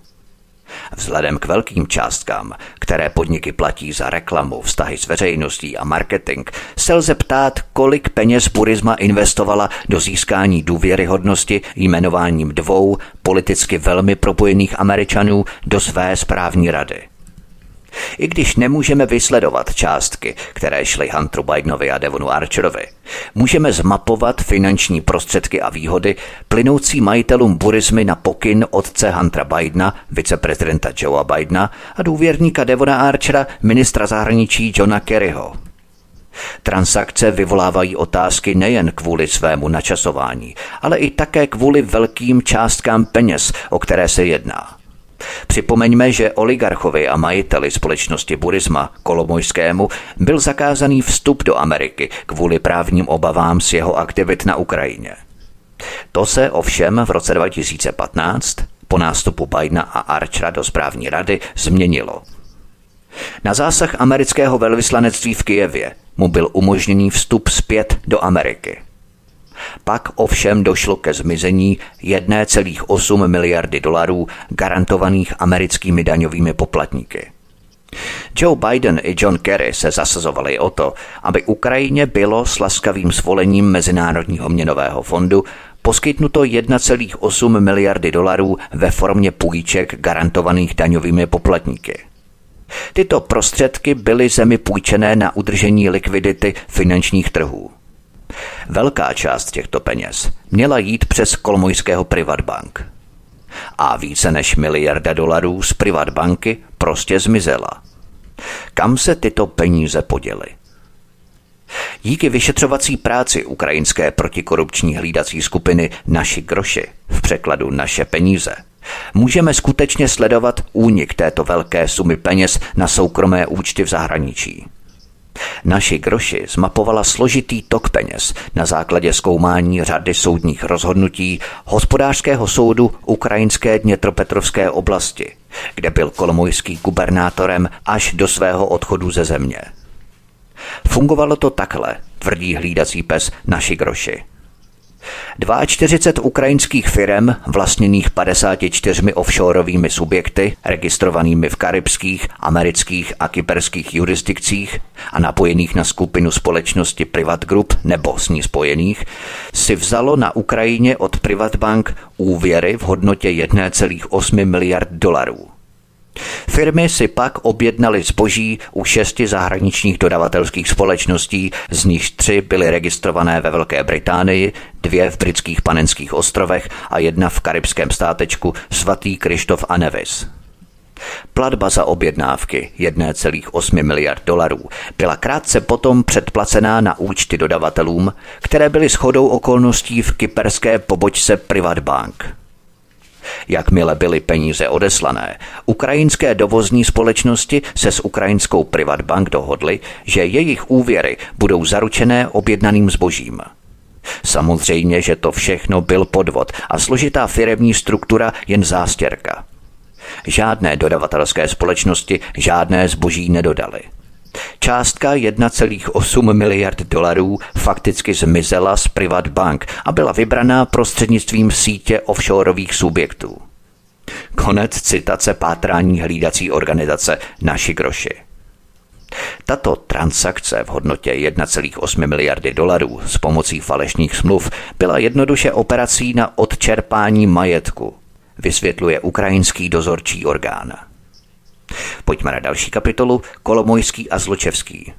Vzhledem k velkým částkám, které podniky platí za reklamu, vztahy s veřejností a marketing, se lze ptát, kolik peněz Burisma investovala do získání důvěryhodnosti jmenováním dvou politicky velmi propojených Američanů do své správní rady. I když nemůžeme vysledovat částky, které šly Hunteru Bidenovi a Devonu Archerovi, můžeme zmapovat finanční prostředky a výhody plynoucí majitelům burismy na pokyn otce Huntera Bidena, viceprezidenta Joea Bidena a důvěrníka Devona Archera, ministra zahraničí Johna Kerryho. Transakce vyvolávají otázky nejen kvůli svému načasování, ale i také kvůli velkým částkám peněz, o které se jedná. Připomeňme, že oligarchovi a majiteli společnosti Burisma Kolomojskému byl zakázaný vstup do Ameriky kvůli právním obavám z jeho aktivit na Ukrajině. To se ovšem v roce 2015 po nástupu Bidena a Archera do správní rady změnilo. Na zásah amerického velvyslanectví v Kijevě mu byl umožněný vstup zpět do Ameriky. Pak ovšem došlo ke zmizení 1,8 miliardy dolarů garantovaných americkými daňovými poplatníky. Joe Biden i John Kerry se zasazovali o to, aby Ukrajině bylo s laskavým svolením Mezinárodního měnového fondu poskytnuto 1,8 miliardy dolarů ve formě půjček garantovaných daňovými poplatníky. Tyto prostředky byly zemi půjčené na udržení likvidity finančních trhů. Velká část těchto peněz měla jít přes kolmojského Privatbank. A více než miliarda dolarů z Privatbanky prostě zmizela. Kam se tyto peníze poděly? Díky vyšetřovací práci ukrajinské protikorupční hlídací skupiny Naši groši, v překladu Naše peníze, můžeme skutečně sledovat únik této velké sumy peněz na soukromé účty v zahraničí. Naši groši zmapovala složitý tok peněz na základě zkoumání řady soudních rozhodnutí hospodářského soudu ukrajinské Dnětropetrovské oblasti, kde byl kolomojský gubernátorem až do svého odchodu ze země. Fungovalo to takhle, tvrdí hlídací pes Naši groši. 42 ukrajinských firm, vlastněných 54 offshoreovými subjekty, registrovanými v karibských, amerických a kyperských jurisdikcích a napojených na skupinu společnosti Privat Group nebo s ní spojených, si vzalo na Ukrajině od Privatbank úvěry v hodnotě 1,8 miliard dolarů. Firmy si pak objednaly zboží u šesti zahraničních dodavatelských společností, z nichž tři byly registrované ve Velké Británii, dvě v britských panenských ostrovech a jedna v karibském státečku svatý Krištof a Nevis. Platba za objednávky 1,8 miliard dolarů byla krátce potom předplacená na účty dodavatelům, které byly shodou okolností v kyperské pobočce Privatbank. Jakmile byly peníze odeslané, ukrajinské dovozní společnosti se s ukrajinskou Privatbank dohodly, že jejich úvěry budou zaručené objednaným zbožím. Samozřejmě, že to všechno byl podvod a složitá firemní struktura jen zástěrka. Žádné dodavatelské společnosti žádné zboží nedodali. Částka 1,8 miliard dolarů fakticky zmizela z Privat Bank a byla vybraná prostřednictvím sítě offshoreových subjektů. Konec citace pátrání hlídací organizace Naši groši. Tato transakce v hodnotě 1,8 miliardy dolarů s pomocí falešných smluv byla jednoduše operací na odčerpání majetku, vysvětluje ukrajinský dozorčí orgán. Pojďme na další kapitolu Kolomojský a Zločevský.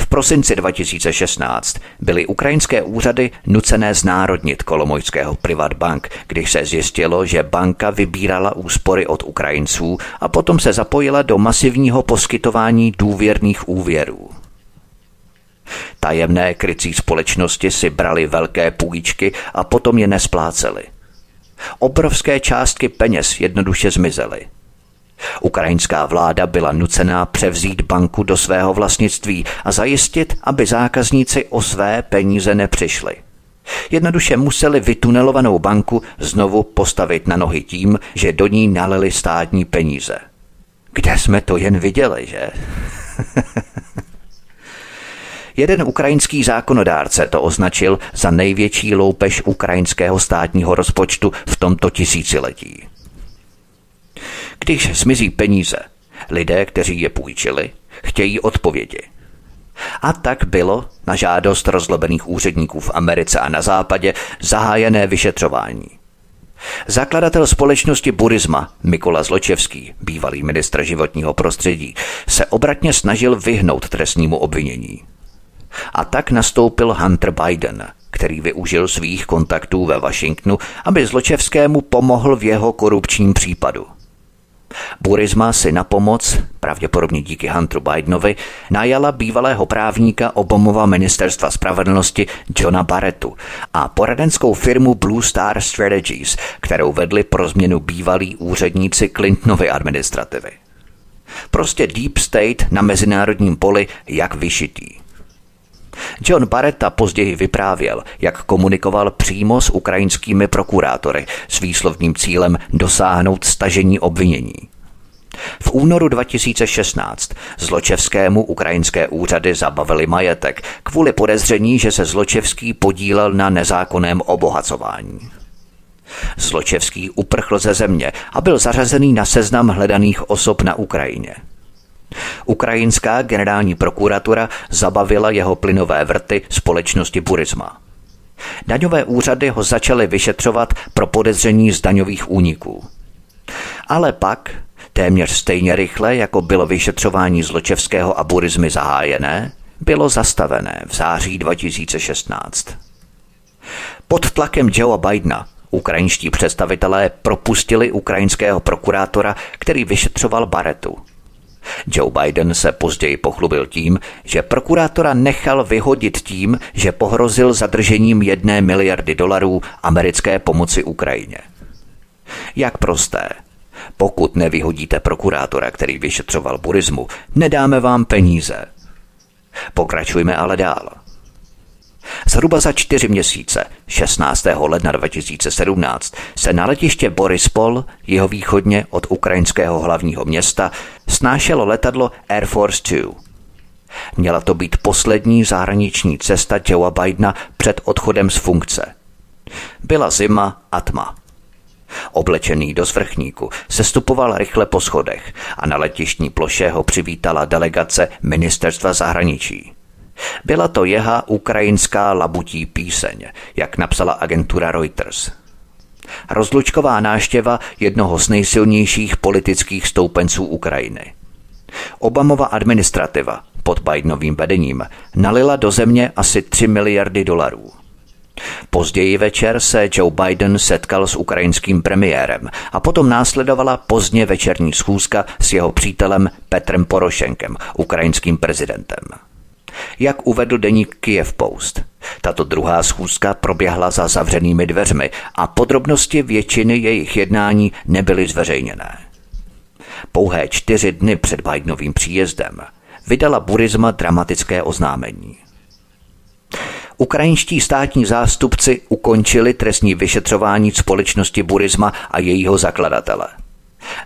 V prosinci 2016 byly ukrajinské úřady nucené znárodnit kolomojského Privatbank, když se zjistilo, že banka vybírala úspory od Ukrajinců a potom se zapojila do masivního poskytování důvěrných úvěrů. Tajemné krycí společnosti si brali velké půjčky a potom je nespláceli. Obrovské částky peněz jednoduše zmizely – Ukrajinská vláda byla nucená převzít banku do svého vlastnictví a zajistit, aby zákazníci o své peníze nepřišli. Jednoduše museli vytunelovanou banku znovu postavit na nohy tím, že do ní nalili státní peníze. Kde jsme to jen viděli, že? Jeden ukrajinský zákonodárce to označil za největší loupež ukrajinského státního rozpočtu v tomto tisíciletí. Když zmizí peníze, lidé, kteří je půjčili, chtějí odpovědi. A tak bylo na žádost rozlobených úředníků v Americe a na západě zahájené vyšetřování. Zakladatel společnosti Burisma Mikola Zločevský, bývalý ministr životního prostředí, se obratně snažil vyhnout trestnímu obvinění. A tak nastoupil Hunter Biden, který využil svých kontaktů ve Washingtonu, aby Zločevskému pomohl v jeho korupčním případu – Burisma si na pomoc, pravděpodobně díky Hunteru Bidenovi, najala bývalého právníka Obamova ministerstva spravedlnosti Johna Barrettu a poradenskou firmu Blue Star Strategies, kterou vedli pro změnu bývalí úředníci Clintonovy administrativy. Prostě Deep State na mezinárodním poli jak vyšitý. John Barretta později vyprávěl, jak komunikoval přímo s ukrajinskými prokurátory s výslovným cílem dosáhnout stažení obvinění. V únoru 2016 Zločevskému ukrajinské úřady zabavili majetek kvůli podezření, že se Zločevský podílel na nezákonném obohacování. Zločevský uprchl ze země a byl zařazený na seznam hledaných osob na Ukrajině – Ukrajinská generální prokuratura zabavila jeho plynové vrty společnosti Burisma. Daňové úřady ho začaly vyšetřovat pro podezření z daňových úniků. Ale pak, téměř stejně rychle, jako bylo vyšetřování Zločevského a Burizmy zahájené, bylo zastavené v září 2016. Pod tlakem Joea Bidena ukrajinští představitelé propustili ukrajinského prokurátora, který vyšetřoval Baretu – Joe Biden se později pochlubil tím, že prokurátora nechal vyhodit tím, že pohrozil zadržením jedné miliardy dolarů americké pomoci Ukrajině. Jak prosté. Pokud nevyhodíte prokurátora, který vyšetřoval burismu, nedáme vám peníze. Pokračujme ale dál. Zhruba za čtyři měsíce, 16. ledna 2017, se na letiště Borispol, jeho východně od ukrajinského hlavního města, snášelo letadlo Air Force 2. Měla to být poslední zahraniční cesta Joea Bidena před odchodem z funkce. Byla zima a tma. Oblečený do svrchníku sestupoval rychle po schodech a na letištní ploše ho přivítala delegace ministerstva zahraničí. Byla to jeha ukrajinská labutí píseň, jak napsala agentura Reuters. Rozlučková náštěva jednoho z nejsilnějších politických stoupenců Ukrajiny. Obamova administrativa pod Bidenovým vedením nalila do země asi 3 miliardy dolarů. Později večer se Joe Biden setkal s ukrajinským premiérem a potom následovala pozdně večerní schůzka s jeho přítelem Petrem Porošenkem, ukrajinským prezidentem. Jak uvedl deník Kiev Post, tato druhá schůzka proběhla za zavřenými dveřmi a podrobnosti většiny jejich jednání nebyly zveřejněné. Pouhé čtyři dny před Bidenovým příjezdem vydala Burisma dramatické oznámení. Ukrajinští státní zástupci ukončili trestní vyšetřování společnosti Burisma a jejího zakladatele.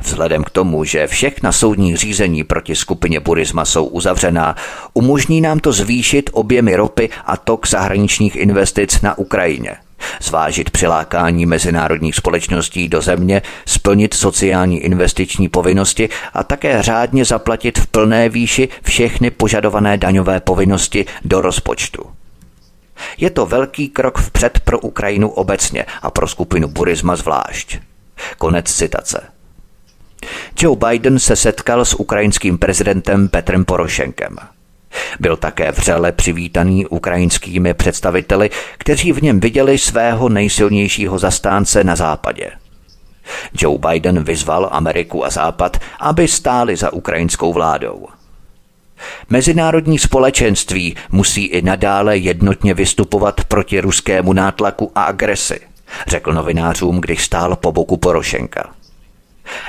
Vzhledem k tomu, že všechna soudní řízení proti skupině Burisma jsou uzavřená, umožní nám to zvýšit objemy ropy a tok zahraničních investic na Ukrajině zvážit přilákání mezinárodních společností do země, splnit sociální investiční povinnosti a také řádně zaplatit v plné výši všechny požadované daňové povinnosti do rozpočtu. Je to velký krok vpřed pro Ukrajinu obecně a pro skupinu Burisma zvlášť. Konec citace. Joe Biden se setkal s ukrajinským prezidentem Petrem Porošenkem. Byl také vřele přivítaný ukrajinskými představiteli, kteří v něm viděli svého nejsilnějšího zastánce na západě. Joe Biden vyzval Ameriku a Západ, aby stáli za ukrajinskou vládou. Mezinárodní společenství musí i nadále jednotně vystupovat proti ruskému nátlaku a agresi, řekl novinářům, když stál po boku Porošenka.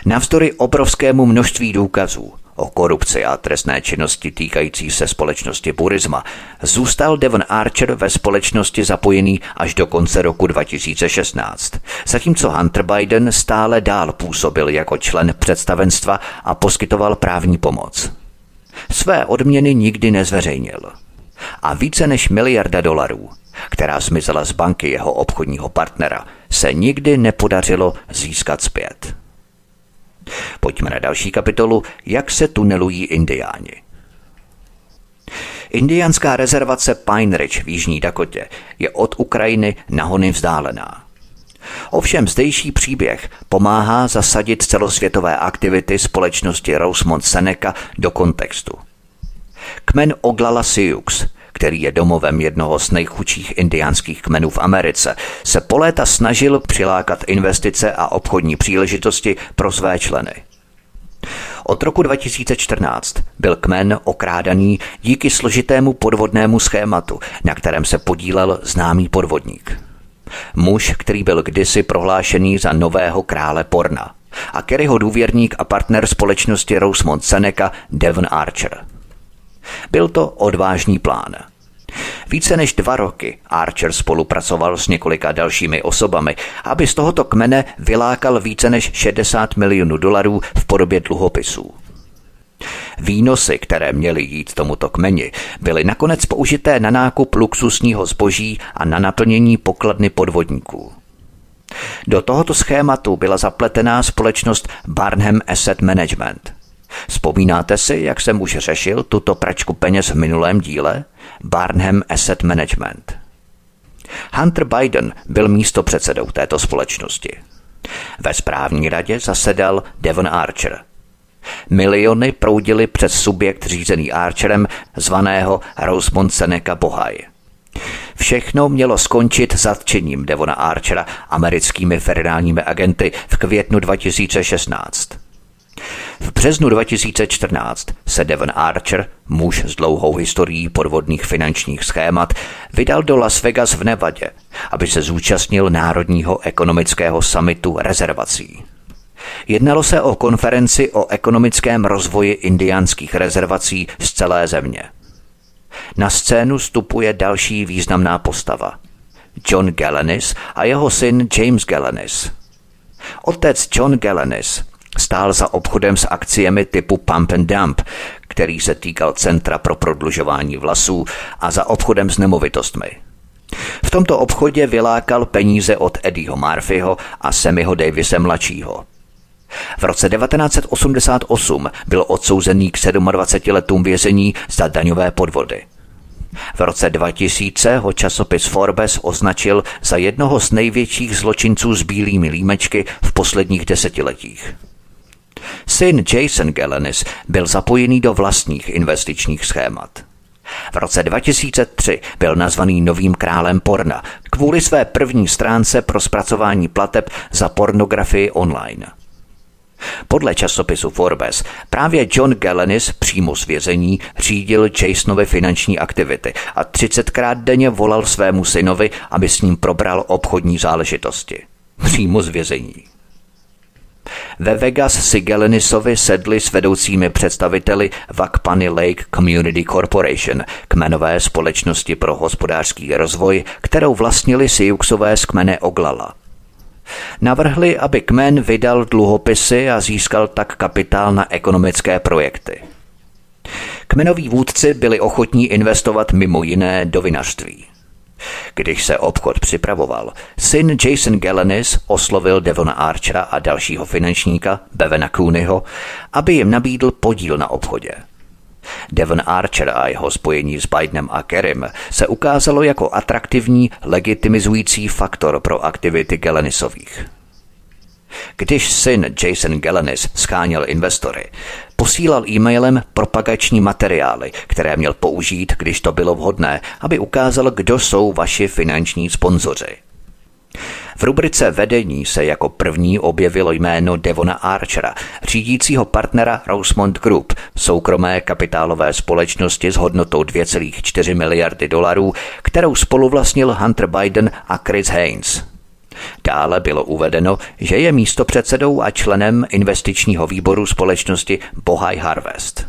Navzdory obrovskému množství důkazů o korupci a trestné činnosti týkající se společnosti Burisma zůstal Devon Archer ve společnosti zapojený až do konce roku 2016, zatímco Hunter Biden stále dál působil jako člen představenstva a poskytoval právní pomoc. Své odměny nikdy nezveřejnil. A více než miliarda dolarů, která zmizela z banky jeho obchodního partnera, se nikdy nepodařilo získat zpět. Pojďme na další kapitolu, jak se tunelují indiáni. Indianská rezervace Pine Ridge v Jižní Dakotě je od Ukrajiny nahony vzdálená. Ovšem zdejší příběh pomáhá zasadit celosvětové aktivity společnosti Rosemont Seneca do kontextu. Kmen Oglala Sioux který je domovem jednoho z nejchudších indiánských kmenů v Americe, se po léta snažil přilákat investice a obchodní příležitosti pro své členy. Od roku 2014 byl kmen okrádaný díky složitému podvodnému schématu, na kterém se podílel známý podvodník. Muž, který byl kdysi prohlášený za nového krále porna a Kerryho důvěrník a partner společnosti Rosemont Seneca Devon Archer – byl to odvážný plán. Více než dva roky Archer spolupracoval s několika dalšími osobami, aby z tohoto kmene vylákal více než 60 milionů dolarů v podobě dluhopisů. Výnosy, které měly jít tomuto kmeni, byly nakonec použité na nákup luxusního zboží a na naplnění pokladny podvodníků. Do tohoto schématu byla zapletená společnost Barnham Asset Management – Vzpomínáte si, jak jsem už řešil tuto pračku peněz v minulém díle? Barnham Asset Management. Hunter Biden byl místo předsedou této společnosti. Ve správní radě zasedal Devon Archer. Miliony proudily přes subjekt řízený Archerem, zvaného Rosemont Seneca Bohaj. Všechno mělo skončit zatčením Devona Archera americkými federálními agenty v květnu 2016. V březnu 2014 se Devon Archer, muž s dlouhou historií podvodných finančních schémat, vydal do Las Vegas v Nevadě, aby se zúčastnil Národního ekonomického samitu rezervací. Jednalo se o konferenci o ekonomickém rozvoji indiánských rezervací z celé země. Na scénu stupuje další významná postava. John Galanis a jeho syn James Galanis. Otec John Galanis stál za obchodem s akciemi typu Pump and Dump, který se týkal Centra pro prodlužování vlasů a za obchodem s nemovitostmi. V tomto obchodě vylákal peníze od Eddieho Murphyho a Semiho Davise mladšího. V roce 1988 byl odsouzený k 27 letům vězení za daňové podvody. V roce 2000 ho časopis Forbes označil za jednoho z největších zločinců s bílými límečky v posledních desetiletích. Syn Jason Galanis byl zapojený do vlastních investičních schémat. V roce 2003 byl nazvaný novým králem porna kvůli své první stránce pro zpracování plateb za pornografii online. Podle časopisu Forbes právě John Galanis přímo z vězení řídil Jasonovi finanční aktivity a 30krát denně volal svému synovi, aby s ním probral obchodní záležitosti. Přímo z vězení. Ve Vegas si Galenisovi sedli s vedoucími představiteli Wakpani Lake Community Corporation, kmenové společnosti pro hospodářský rozvoj, kterou vlastnili Siuxové z kmene Oglala. Navrhli, aby kmen vydal dluhopisy a získal tak kapitál na ekonomické projekty. Kmenoví vůdci byli ochotní investovat mimo jiné do vinařství. Když se obchod připravoval, syn Jason Galanis oslovil Devona Archera a dalšího finančníka, Bevena Cooneyho, aby jim nabídl podíl na obchodě. Devon Archer a jeho spojení s Bidenem a Kerrym se ukázalo jako atraktivní, legitimizující faktor pro aktivity Galanisových. Když syn Jason Galanis scháněl investory, posílal e-mailem propagační materiály, které měl použít, když to bylo vhodné, aby ukázal, kdo jsou vaši finanční sponzoři. V rubrice Vedení se jako první objevilo jméno Devona Archera, řídícího partnera Rosemont Group, soukromé kapitálové společnosti s hodnotou 2,4 miliardy dolarů, kterou spoluvlastnil Hunter Biden a Chris Haynes. Dále bylo uvedeno, že je místopředsedou a členem investičního výboru společnosti Bohai Harvest.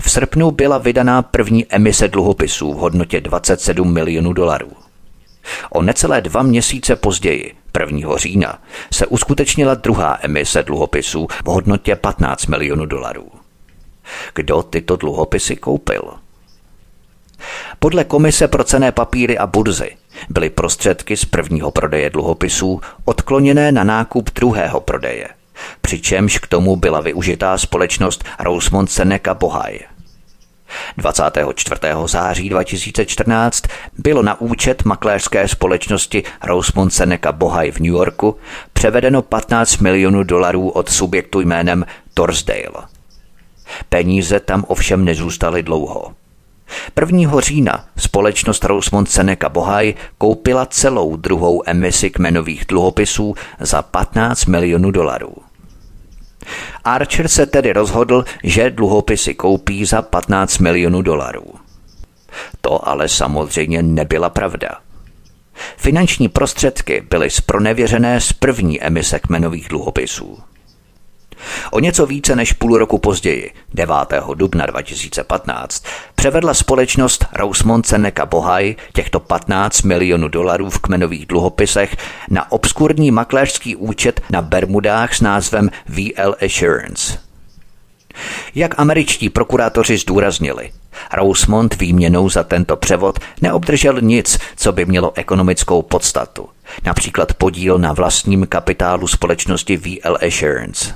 V srpnu byla vydaná první emise dluhopisů v hodnotě 27 milionů dolarů. O necelé dva měsíce později, 1. října, se uskutečnila druhá emise dluhopisů v hodnotě 15 milionů dolarů. Kdo tyto dluhopisy koupil? Podle Komise pro cené papíry a burzy byly prostředky z prvního prodeje dluhopisů odkloněné na nákup druhého prodeje, přičemž k tomu byla využitá společnost Rosemont Seneca Bohai – 24. září 2014 bylo na účet makléřské společnosti Rosemont Seneca Bohai v New Yorku převedeno 15 milionů dolarů od subjektu jménem Torsdale. Peníze tam ovšem nezůstaly dlouho. 1. října společnost Rosemont Seneca Bohai koupila celou druhou emisi kmenových dluhopisů za 15 milionů dolarů. Archer se tedy rozhodl, že dluhopisy koupí za 15 milionů dolarů. To ale samozřejmě nebyla pravda. Finanční prostředky byly zpronevěřené z první emise kmenových dluhopisů. O něco více než půl roku později, 9. dubna 2015, převedla společnost Rosemont Seneca Bohai těchto 15 milionů dolarů v kmenových dluhopisech na obskurní makléřský účet na Bermudách s názvem VL Assurance. Jak američtí prokurátoři zdůraznili, Rosemont výměnou za tento převod neobdržel nic, co by mělo ekonomickou podstatu, například podíl na vlastním kapitálu společnosti VL Assurance.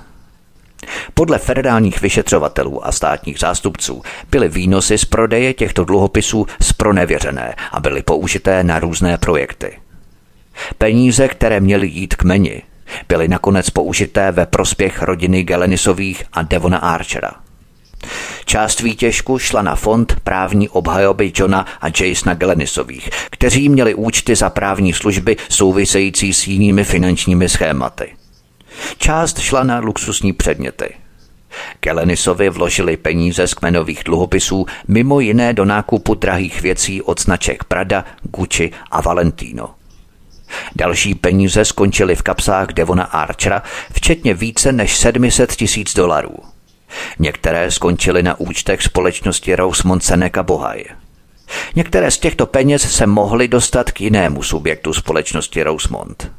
Podle federálních vyšetřovatelů a státních zástupců byly výnosy z prodeje těchto dluhopisů spronevěřené a byly použité na různé projekty. Peníze, které měly jít k meni, byly nakonec použité ve prospěch rodiny Gelenisových a Devona Archera. Část výtěžku šla na fond právní obhajoby Johna a Jasona Gelenisových, kteří měli účty za právní služby související s jinými finančními schématy. Část šla na luxusní předměty. Kelenisovi vložili peníze z kmenových dluhopisů mimo jiné do nákupu drahých věcí od značek Prada, Gucci a Valentino. Další peníze skončily v kapsách Devona Archera, včetně více než 700 tisíc dolarů. Některé skončily na účtech společnosti Rosemont Seneca Bohai. Některé z těchto peněz se mohly dostat k jinému subjektu společnosti Rosemont.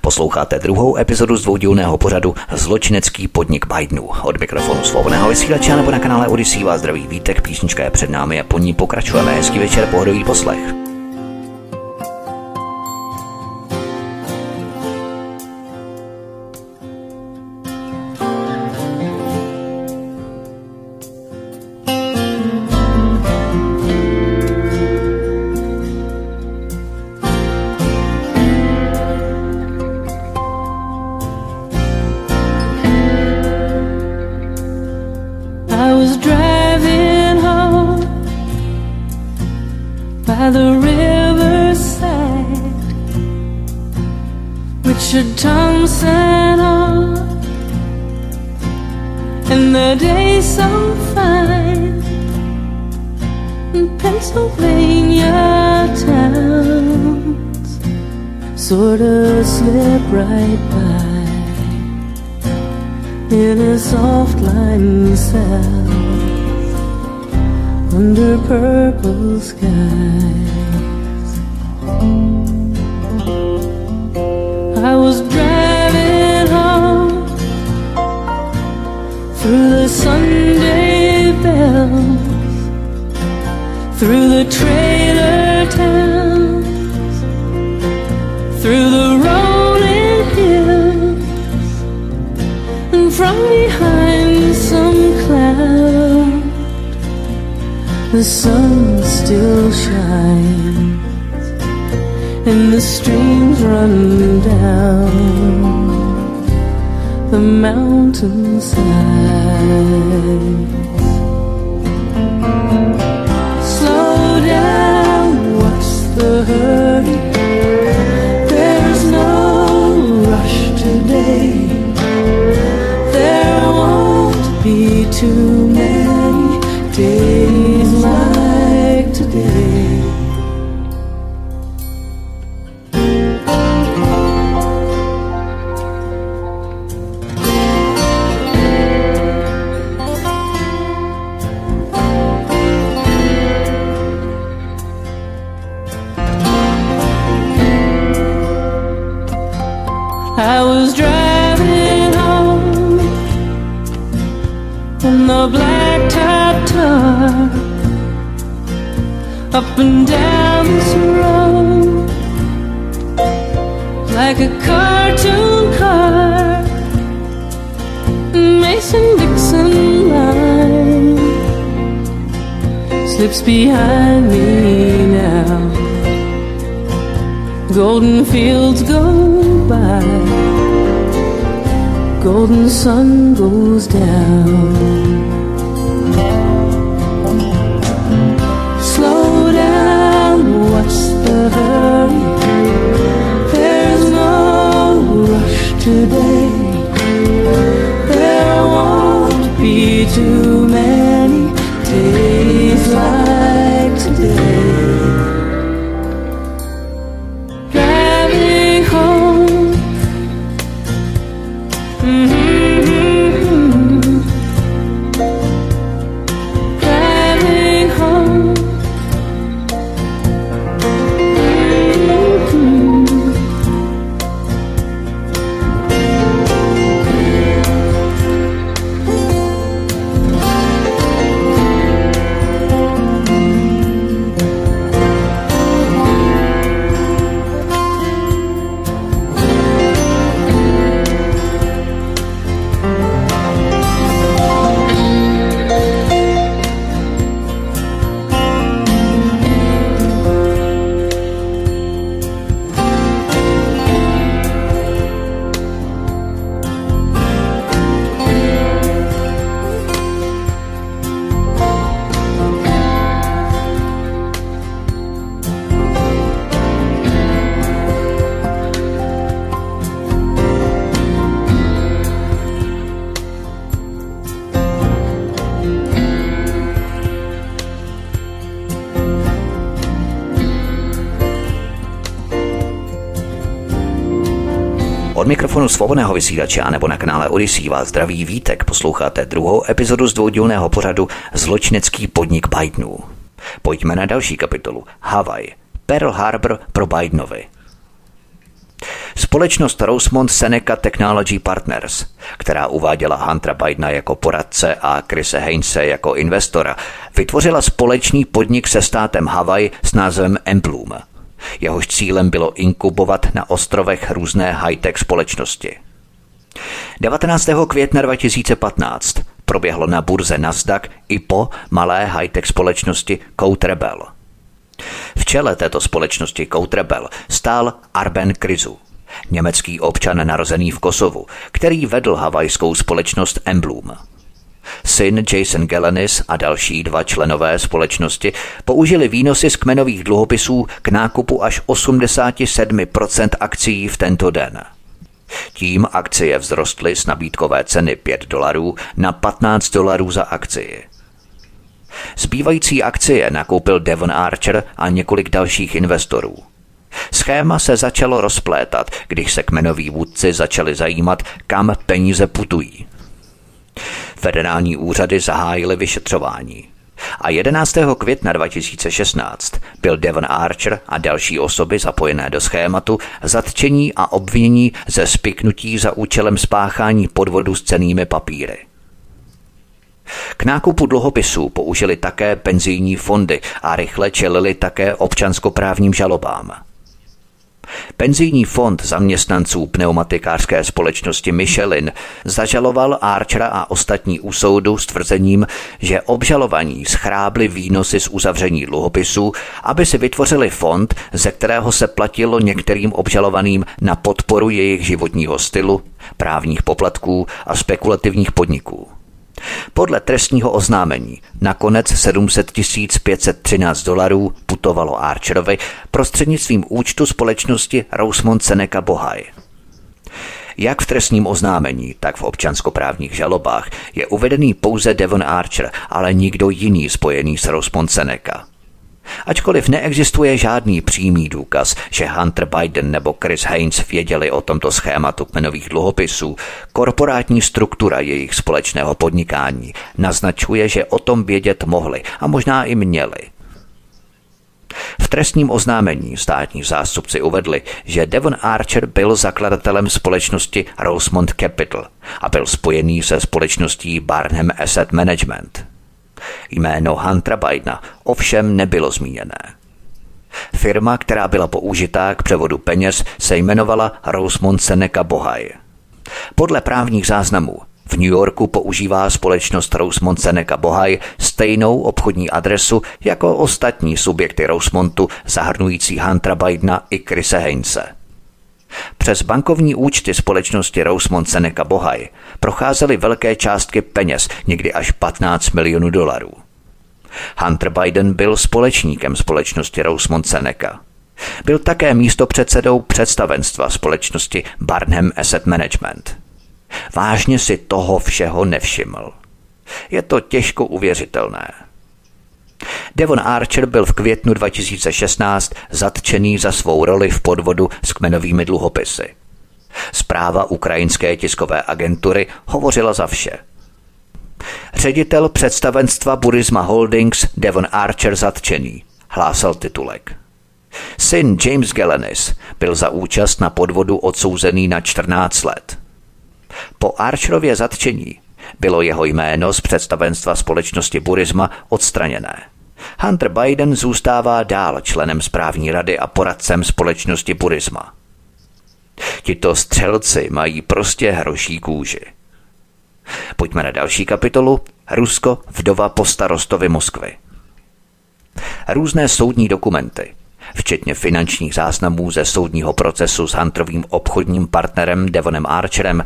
Posloucháte druhou epizodu z dvoudílného pořadu Zločinecký podnik Bidenů. Od mikrofonu svobodného vysílače nebo na kanále Odisí vás zdraví vítek, písnička je před námi a po ní pokračujeme. Hezký večer, pohodový poslech. right by in a soft lime cell, under purple skies. I was driving home through the Sunday. the sun still shines and the streams run down the mountainside. Slow down, what's the hurry? to Od mikrofonu svobodného vysílače a nebo na kanále Odyssey vás zdraví vítek. Posloucháte druhou epizodu z dvoudílného pořadu Zločinecký podnik Bidenů. Pojďme na další kapitolu. Havaj. Pearl Harbor pro Bidenovi. Společnost Rosemont Seneca Technology Partners, která uváděla Huntera Bidena jako poradce a Chrise Heinze jako investora, vytvořila společný podnik se státem Hawaii s názvem Embloom. Jehož cílem bylo inkubovat na ostrovech různé high-tech společnosti. 19. května 2015 proběhlo na burze Nasdaq i po malé high-tech společnosti Code Rebel. V čele této společnosti Code Rebel stál Arben Krizu, německý občan narozený v Kosovu, který vedl havajskou společnost Embloom. Syn Jason Gelenis a další dva členové společnosti použili výnosy z kmenových dluhopisů k nákupu až 87% akcí v tento den. Tím akcie vzrostly z nabídkové ceny 5 dolarů na 15 dolarů za akci. Zbývající akcie nakoupil Devon Archer a několik dalších investorů. Schéma se začalo rozplétat, když se kmenoví vůdci začali zajímat, kam peníze putují. Federální úřady zahájily vyšetřování. A 11. května 2016 byl Devon Archer a další osoby zapojené do schématu zatčení a obvinění ze spiknutí za účelem spáchání podvodu s cenými papíry. K nákupu dluhopisů použili také penzijní fondy a rychle čelili také občanskoprávním žalobám. Penzijní fond zaměstnanců pneumatikářské společnosti Michelin zažaloval Archera a ostatní u soudu s tvrzením, že obžalovaní schrábli výnosy z uzavření dluhopisů, aby si vytvořili fond, ze kterého se platilo některým obžalovaným na podporu jejich životního stylu, právních poplatků a spekulativních podniků. Podle trestního oznámení nakonec 700 513 dolarů putovalo Archerovi prostřednictvím účtu společnosti Rosemont Seneca Bohaj. Jak v trestním oznámení, tak v občanskoprávních žalobách je uvedený pouze Devon Archer, ale nikdo jiný spojený s Rosemont Seneca. Ačkoliv neexistuje žádný přímý důkaz, že Hunter Biden nebo Chris Haynes věděli o tomto schématu kmenových dluhopisů, korporátní struktura jejich společného podnikání naznačuje, že o tom vědět mohli a možná i měli. V trestním oznámení státní zástupci uvedli, že Devon Archer byl zakladatelem společnosti Rosemont Capital a byl spojený se společností Barnham Asset Management – Jméno Huntera Bidena ovšem nebylo zmíněné. Firma, která byla použitá k převodu peněz, se jmenovala Rosemont Seneca Bohaj. Podle právních záznamů v New Yorku používá společnost Rosemont Seneca Bohaj stejnou obchodní adresu jako ostatní subjekty Rosemontu zahrnující Huntera Bidena i Chrise Heinze. Přes bankovní účty společnosti Rosemont Seneca Bohaj procházely velké částky peněz, někdy až 15 milionů dolarů. Hunter Biden byl společníkem společnosti Rosemont Seneca. Byl také místopředsedou představenstva společnosti Barnham Asset Management. Vážně si toho všeho nevšiml. Je to těžko uvěřitelné. Devon Archer byl v květnu 2016 zatčený za svou roli v podvodu s kmenovými dluhopisy. Zpráva ukrajinské tiskové agentury hovořila za vše. Ředitel představenstva Burisma Holdings Devon Archer zatčený, hlásal titulek. Syn James Gelenis byl za účast na podvodu odsouzený na 14 let. Po Archerově zatčení bylo jeho jméno z představenstva společnosti Burisma odstraněné. Hunter Biden zůstává dál členem správní rady a poradcem společnosti Burisma. Tito střelci mají prostě hroší kůži. Pojďme na další kapitolu. Rusko, vdova po starostovi Moskvy. Různé soudní dokumenty, včetně finančních záznamů ze soudního procesu s Hunterovým obchodním partnerem Devonem Archerem,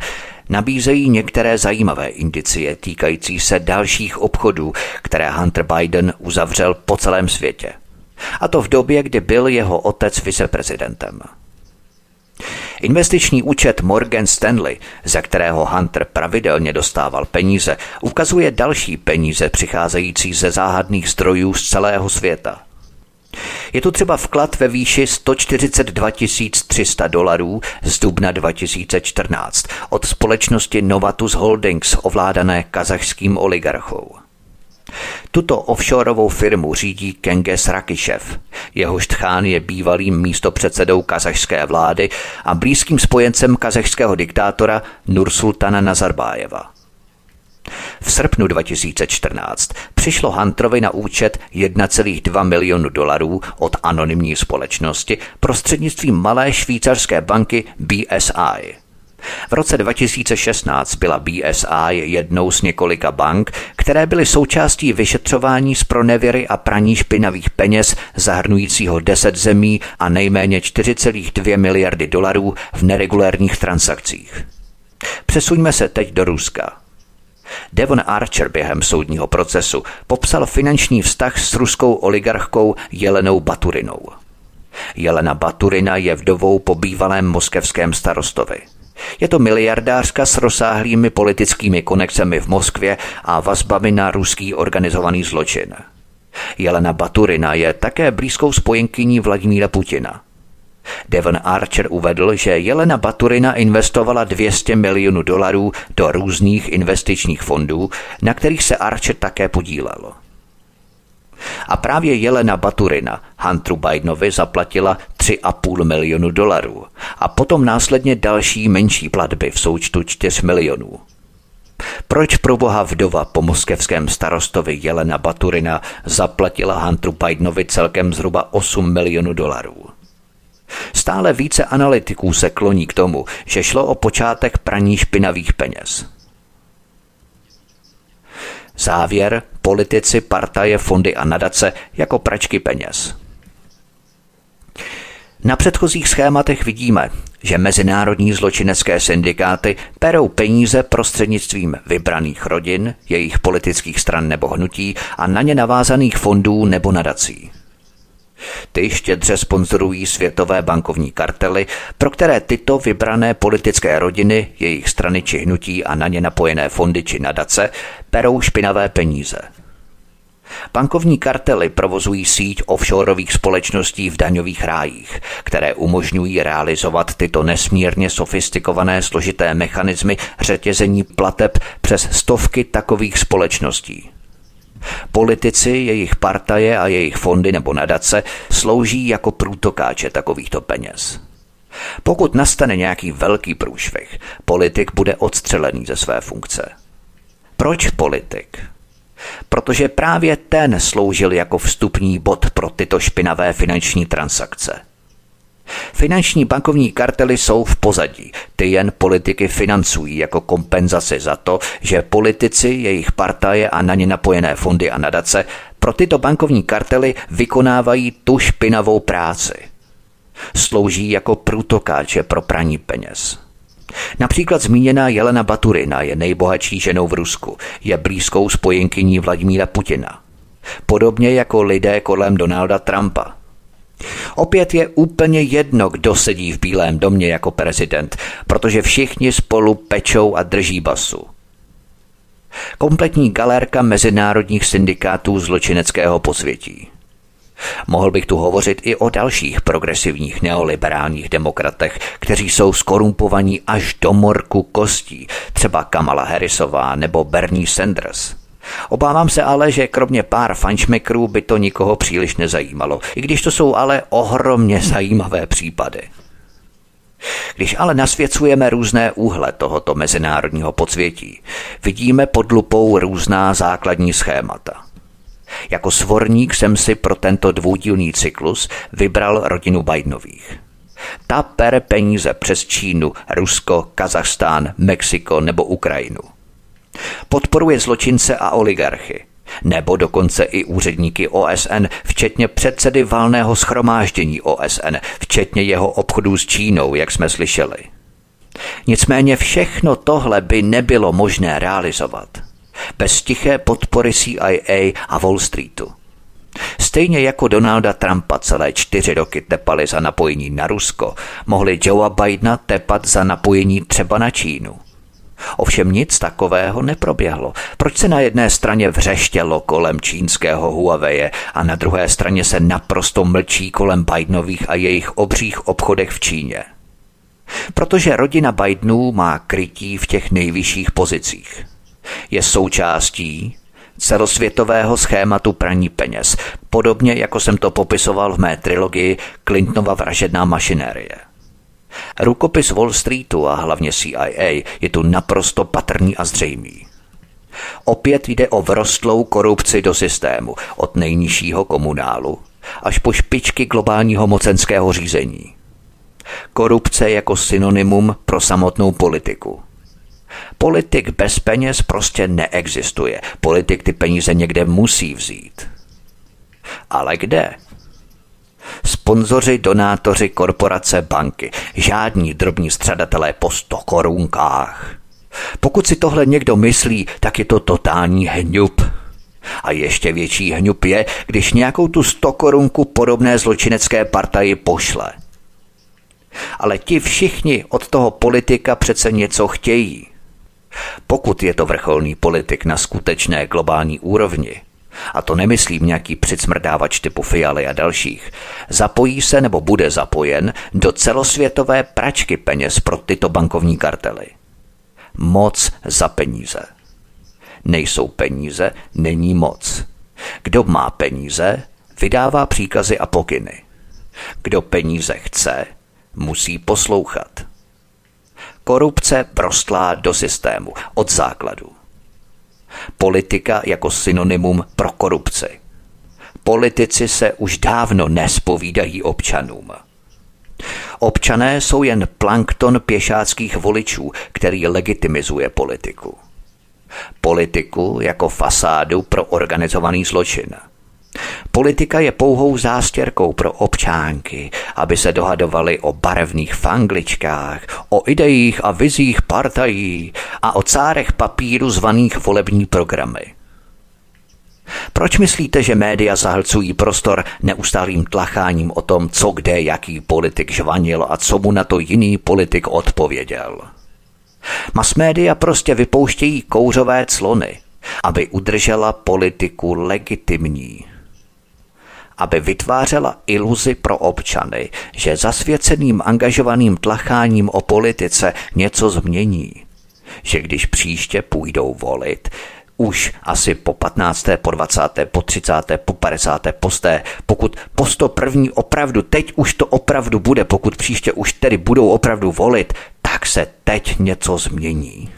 nabízejí některé zajímavé indicie týkající se dalších obchodů, které Hunter Biden uzavřel po celém světě. A to v době, kdy byl jeho otec viceprezidentem. Investiční účet Morgan Stanley, ze kterého Hunter pravidelně dostával peníze, ukazuje další peníze přicházející ze záhadných zdrojů z celého světa – je tu třeba vklad ve výši 142 300 dolarů z dubna 2014 od společnosti Novatus Holdings ovládané kazachským oligarchou. Tuto offshoreovou firmu řídí Kenges Rakishev. Jehož tchán je bývalým místopředsedou kazašské vlády a blízkým spojencem kazašského diktátora Nursultana Nazarbájeva. V srpnu 2014 přišlo Hunterovi na účet 1,2 milionu dolarů od anonymní společnosti prostřednictvím malé švýcarské banky BSI. V roce 2016 byla BSI jednou z několika bank, které byly součástí vyšetřování z pronevěry a praní špinavých peněz zahrnujícího 10 zemí a nejméně 4,2 miliardy dolarů v neregulérních transakcích. Přesuňme se teď do Ruska. Devon Archer během soudního procesu popsal finanční vztah s ruskou oligarchkou Jelenou Baturinou. Jelena Baturina je vdovou po bývalém moskevském starostovi. Je to miliardářka s rozsáhlými politickými konexemi v Moskvě a vazbami na ruský organizovaný zločin. Jelena Baturina je také blízkou spojenkyní Vladimíra Putina. Devon Archer uvedl, že Jelena Baturina investovala 200 milionů dolarů do různých investičních fondů, na kterých se Archer také podílel. A právě Jelena Baturina Hunteru Bidenovi zaplatila 3,5 milionu dolarů a potom následně další menší platby v součtu 4 milionů. Proč pro boha vdova po moskevském starostovi Jelena Baturina zaplatila Hunteru Bidenovi celkem zhruba 8 milionů dolarů? Stále více analytiků se kloní k tomu, že šlo o počátek praní špinavých peněz. Závěr politici, partaje, fondy a nadace jako pračky peněz. Na předchozích schématech vidíme, že mezinárodní zločinecké syndikáty perou peníze prostřednictvím vybraných rodin, jejich politických stran nebo hnutí a na ně navázaných fondů nebo nadací. Ty štědře sponzorují světové bankovní kartely, pro které tyto vybrané politické rodiny, jejich strany či hnutí a na ně napojené fondy či nadace perou špinavé peníze. Bankovní kartely provozují síť offshoreových společností v daňových rájích, které umožňují realizovat tyto nesmírně sofistikované složité mechanismy řetězení plateb přes stovky takových společností. Politici, jejich partaje a jejich fondy nebo nadace slouží jako průtokáče takovýchto peněz. Pokud nastane nějaký velký průšvih, politik bude odstřelený ze své funkce. Proč politik? Protože právě ten sloužil jako vstupní bod pro tyto špinavé finanční transakce – Finanční bankovní kartely jsou v pozadí. Ty jen politiky financují jako kompenzaci za to, že politici, jejich partaje a na ně napojené fondy a nadace pro tyto bankovní kartely vykonávají tu špinavou práci. Slouží jako průtokáče pro praní peněz. Například zmíněná Jelena Baturina je nejbohatší ženou v Rusku, je blízkou spojenkyní Vladimíra Putina. Podobně jako lidé kolem Donalda Trumpa – Opět je úplně jedno, kdo sedí v Bílém domě jako prezident, protože všichni spolu pečou a drží basu. Kompletní galérka mezinárodních syndikátů zločineckého posvětí. Mohl bych tu hovořit i o dalších progresivních neoliberálních demokratech, kteří jsou skorumpovaní až do morku kostí, třeba Kamala Harrisová nebo Bernie Sanders – Obávám se ale, že kromě pár fančmekrů by to nikoho příliš nezajímalo, i když to jsou ale ohromně zajímavé případy. Když ale nasvěcujeme různé úhle tohoto mezinárodního podsvětí, vidíme pod lupou různá základní schémata. Jako svorník jsem si pro tento dvoudílný cyklus vybral rodinu Bidenových. Ta pere peníze přes Čínu, Rusko, Kazachstán, Mexiko nebo Ukrajinu – Podporuje zločince a oligarchy. Nebo dokonce i úředníky OSN, včetně předsedy valného schromáždění OSN, včetně jeho obchodů s Čínou, jak jsme slyšeli. Nicméně všechno tohle by nebylo možné realizovat bez tiché podpory CIA a Wall Streetu. Stejně jako Donalda Trumpa celé čtyři roky tepali za napojení na Rusko, mohli Joea Bidena tepat za napojení třeba na Čínu. Ovšem nic takového neproběhlo. Proč se na jedné straně vřeštělo kolem čínského Huawei a na druhé straně se naprosto mlčí kolem Bidenových a jejich obřích obchodech v Číně? Protože rodina Bidenů má krytí v těch nejvyšších pozicích. Je součástí celosvětového schématu praní peněz, podobně jako jsem to popisoval v mé trilogii Clintonova vražedná mašinérie. Rukopis Wall Streetu a hlavně CIA je tu naprosto patrný a zřejmý. Opět jde o vrostlou korupci do systému, od nejnižšího komunálu až po špičky globálního mocenského řízení. Korupce jako synonymum pro samotnou politiku. Politik bez peněz prostě neexistuje. Politik ty peníze někde musí vzít. Ale kde? Sponzoři, donátoři, korporace, banky. Žádní drobní středatelé po sto korunkách. Pokud si tohle někdo myslí, tak je to totální hňup. A ještě větší hňup je, když nějakou tu stokorunku podobné zločinecké partaji pošle. Ale ti všichni od toho politika přece něco chtějí. Pokud je to vrcholný politik na skutečné globální úrovni, a to nemyslím nějaký přicmrdávač typu Fialy a dalších, zapojí se nebo bude zapojen do celosvětové pračky peněz pro tyto bankovní kartely. Moc za peníze. Nejsou peníze, není moc. Kdo má peníze, vydává příkazy a pokyny. Kdo peníze chce, musí poslouchat. Korupce prostlá do systému od základu. Politika jako synonymum pro korupci. Politici se už dávno nespovídají občanům. Občané jsou jen plankton pěšáckých voličů, který legitimizuje politiku. Politiku jako fasádu pro organizovaný zločin – Politika je pouhou zástěrkou pro občánky, aby se dohadovali o barevných fangličkách, o ideích a vizích partají a o cárech papíru zvaných volební programy. Proč myslíte, že média zahlcují prostor neustálým tlacháním o tom, co kde jaký politik žvanil a co mu na to jiný politik odpověděl? Mass média prostě vypouštějí kouřové clony, aby udržela politiku legitimní aby vytvářela iluzi pro občany, že zasvěceným angažovaným tlacháním o politice něco změní. Že když příště půjdou volit, už asi po 15., po 20., po 30., po 50., po sté, pokud po 101. opravdu, teď už to opravdu bude, pokud příště už tedy budou opravdu volit, tak se teď něco změní.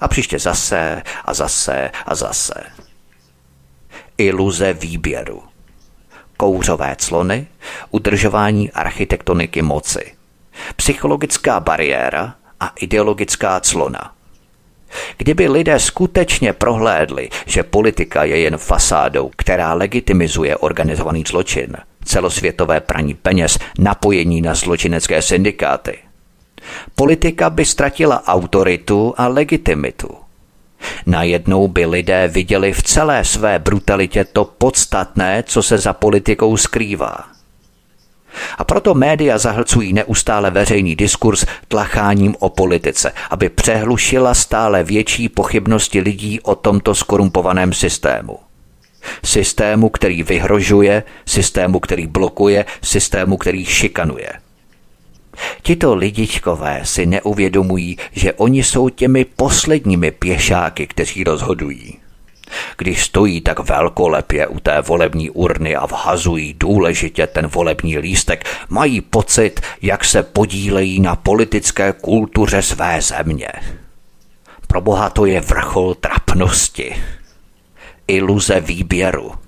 A příště zase a zase a zase. Iluze výběru kouřové clony, udržování architektoniky moci, psychologická bariéra a ideologická clona. Kdyby lidé skutečně prohlédli, že politika je jen fasádou, která legitimizuje organizovaný zločin, celosvětové praní peněz, napojení na zločinecké syndikáty, politika by ztratila autoritu a legitimitu – Najednou by lidé viděli v celé své brutalitě to podstatné, co se za politikou skrývá. A proto média zahlcují neustále veřejný diskurs tlacháním o politice, aby přehlušila stále větší pochybnosti lidí o tomto skorumpovaném systému. Systému, který vyhrožuje, systému, který blokuje, systému, který šikanuje – Tito lidičkové si neuvědomují, že oni jsou těmi posledními pěšáky, kteří rozhodují. Když stojí tak velkolepě u té volební urny a vhazují důležitě ten volební lístek, mají pocit, jak se podílejí na politické kultuře své země. Pro boha to je vrchol trapnosti. Iluze výběru –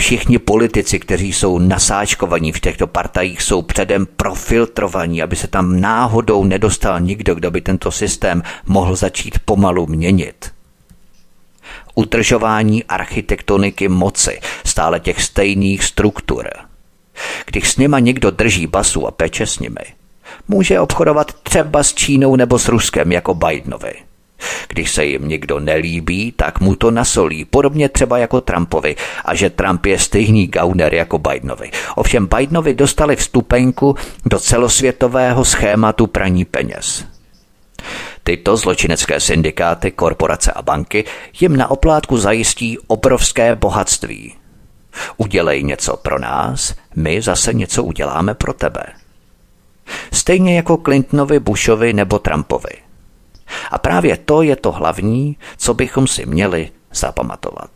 Všichni politici, kteří jsou nasáčkovaní v těchto partajích, jsou předem profiltrovaní, aby se tam náhodou nedostal nikdo, kdo by tento systém mohl začít pomalu měnit. Utržování architektoniky moci, stále těch stejných struktur. Když s nima někdo drží basu a peče s nimi, může obchodovat třeba s Čínou nebo s Ruskem jako Bidenovi – když se jim někdo nelíbí, tak mu to nasolí, podobně třeba jako Trumpovi, a že Trump je stejný gauner jako Bidenovi. Ovšem Bidenovi dostali vstupenku do celosvětového schématu praní peněz. Tyto zločinecké syndikáty, korporace a banky jim na oplátku zajistí obrovské bohatství. Udělej něco pro nás, my zase něco uděláme pro tebe. Stejně jako Clintonovi, Bushovi nebo Trumpovi – A právě to je to hlavní, co bychom si měli zapamatovat.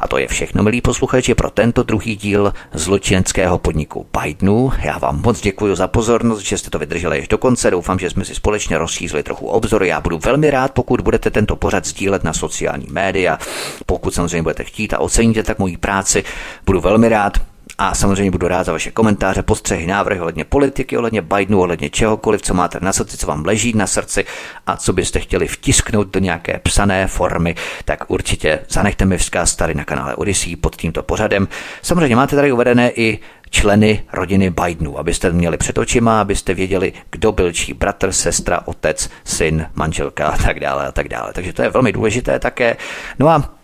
A to je všechno, milí posluchači, pro tento druhý díl zločineckého podniku Bidenu. Já vám moc děkuji za pozornost, že jste to vydrželi až do konce. Doufám, že jsme si společně rozšířili trochu obzory. Já budu velmi rád, pokud budete tento pořad sdílet na sociální média. Pokud samozřejmě budete chtít a oceníte tak moji práci, budu velmi rád. A samozřejmě budu rád za vaše komentáře, postřehy, návrhy ohledně politiky, ohledně Bidenu, ohledně čehokoliv, co máte na srdci, co vám leží na srdci a co byste chtěli vtisknout do nějaké psané formy, tak určitě zanechte mi vzkaz tady na kanále Odyssey pod tímto pořadem. Samozřejmě máte tady uvedené i členy rodiny Bidenů, abyste měli před očima, abyste věděli, kdo byl čí bratr, sestra, otec, syn, manželka a tak dále a tak dále. Takže to je velmi důležité také. No a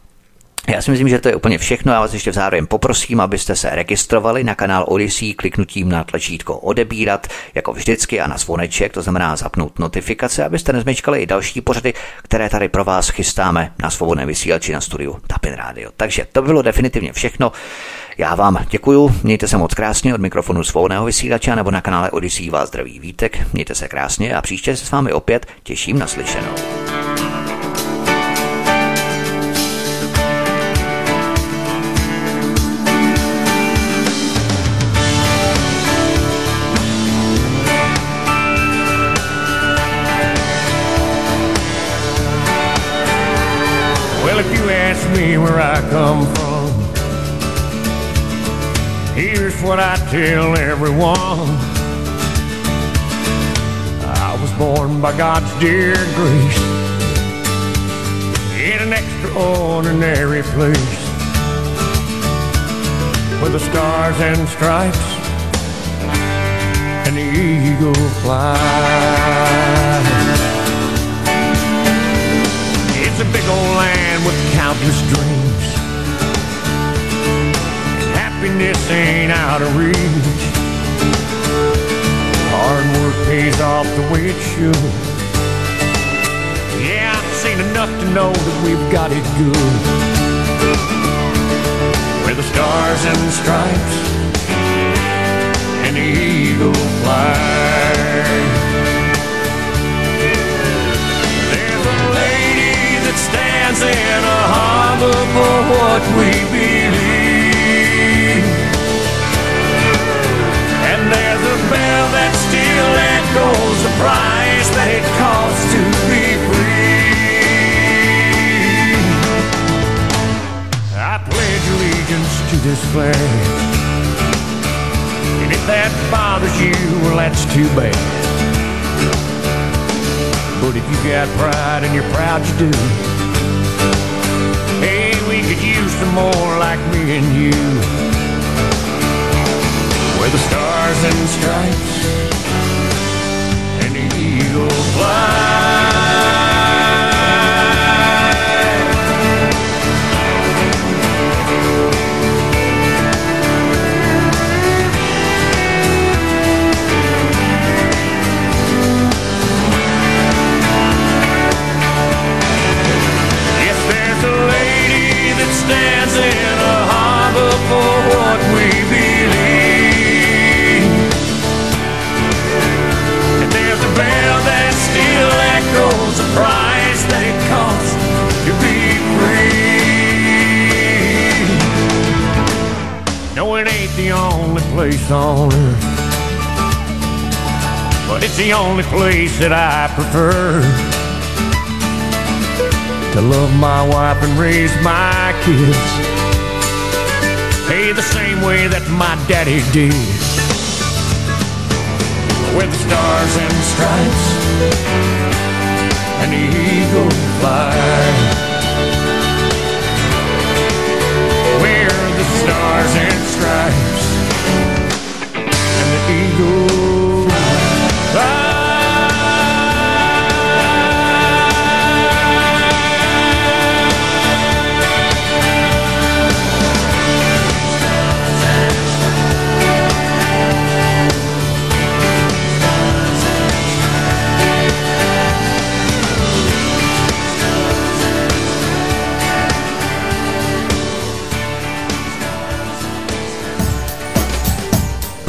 já si myslím, že to je úplně všechno. Já vás ještě vzároveň poprosím, abyste se registrovali na kanál Odyssey kliknutím na tlačítko odebírat, jako vždycky, a na zvoneček, to znamená zapnout notifikace, abyste nezmečkali i další pořady, které tady pro vás chystáme na svobodné vysílači na studiu Tapin Radio. Takže to by bylo definitivně všechno. Já vám děkuju, mějte se moc krásně od mikrofonu svobodného vysílače nebo na kanále Odyssey vás zdraví Vítek, mějte se krásně a příště se s vámi opět těším na slyšenou. Me where I come from. Here's what I tell everyone. I was born by God's dear grace in an extraordinary place where the stars and stripes and the eagle fly. It's a big old land with countless dreams. And happiness ain't out of reach. Hard work pays off the way it should. Yeah, I've seen enough to know that we've got it good. Where the stars and stripes and the eagle fly. Stands in a harbor for what we believe. And there's a bell that still echoes the price that it costs to be free. I pledge allegiance to this flag. And if that bothers you, well, that's too bad. But if you got pride and you're proud you do, some more like me and you. Where the stars and stripes and the eagle fly. Place on earth. But it's the only place that I prefer to love my wife and raise my kids. Hey, the same way that my daddy did. With the stars and stripes and the eagle the stars and stripes e dor.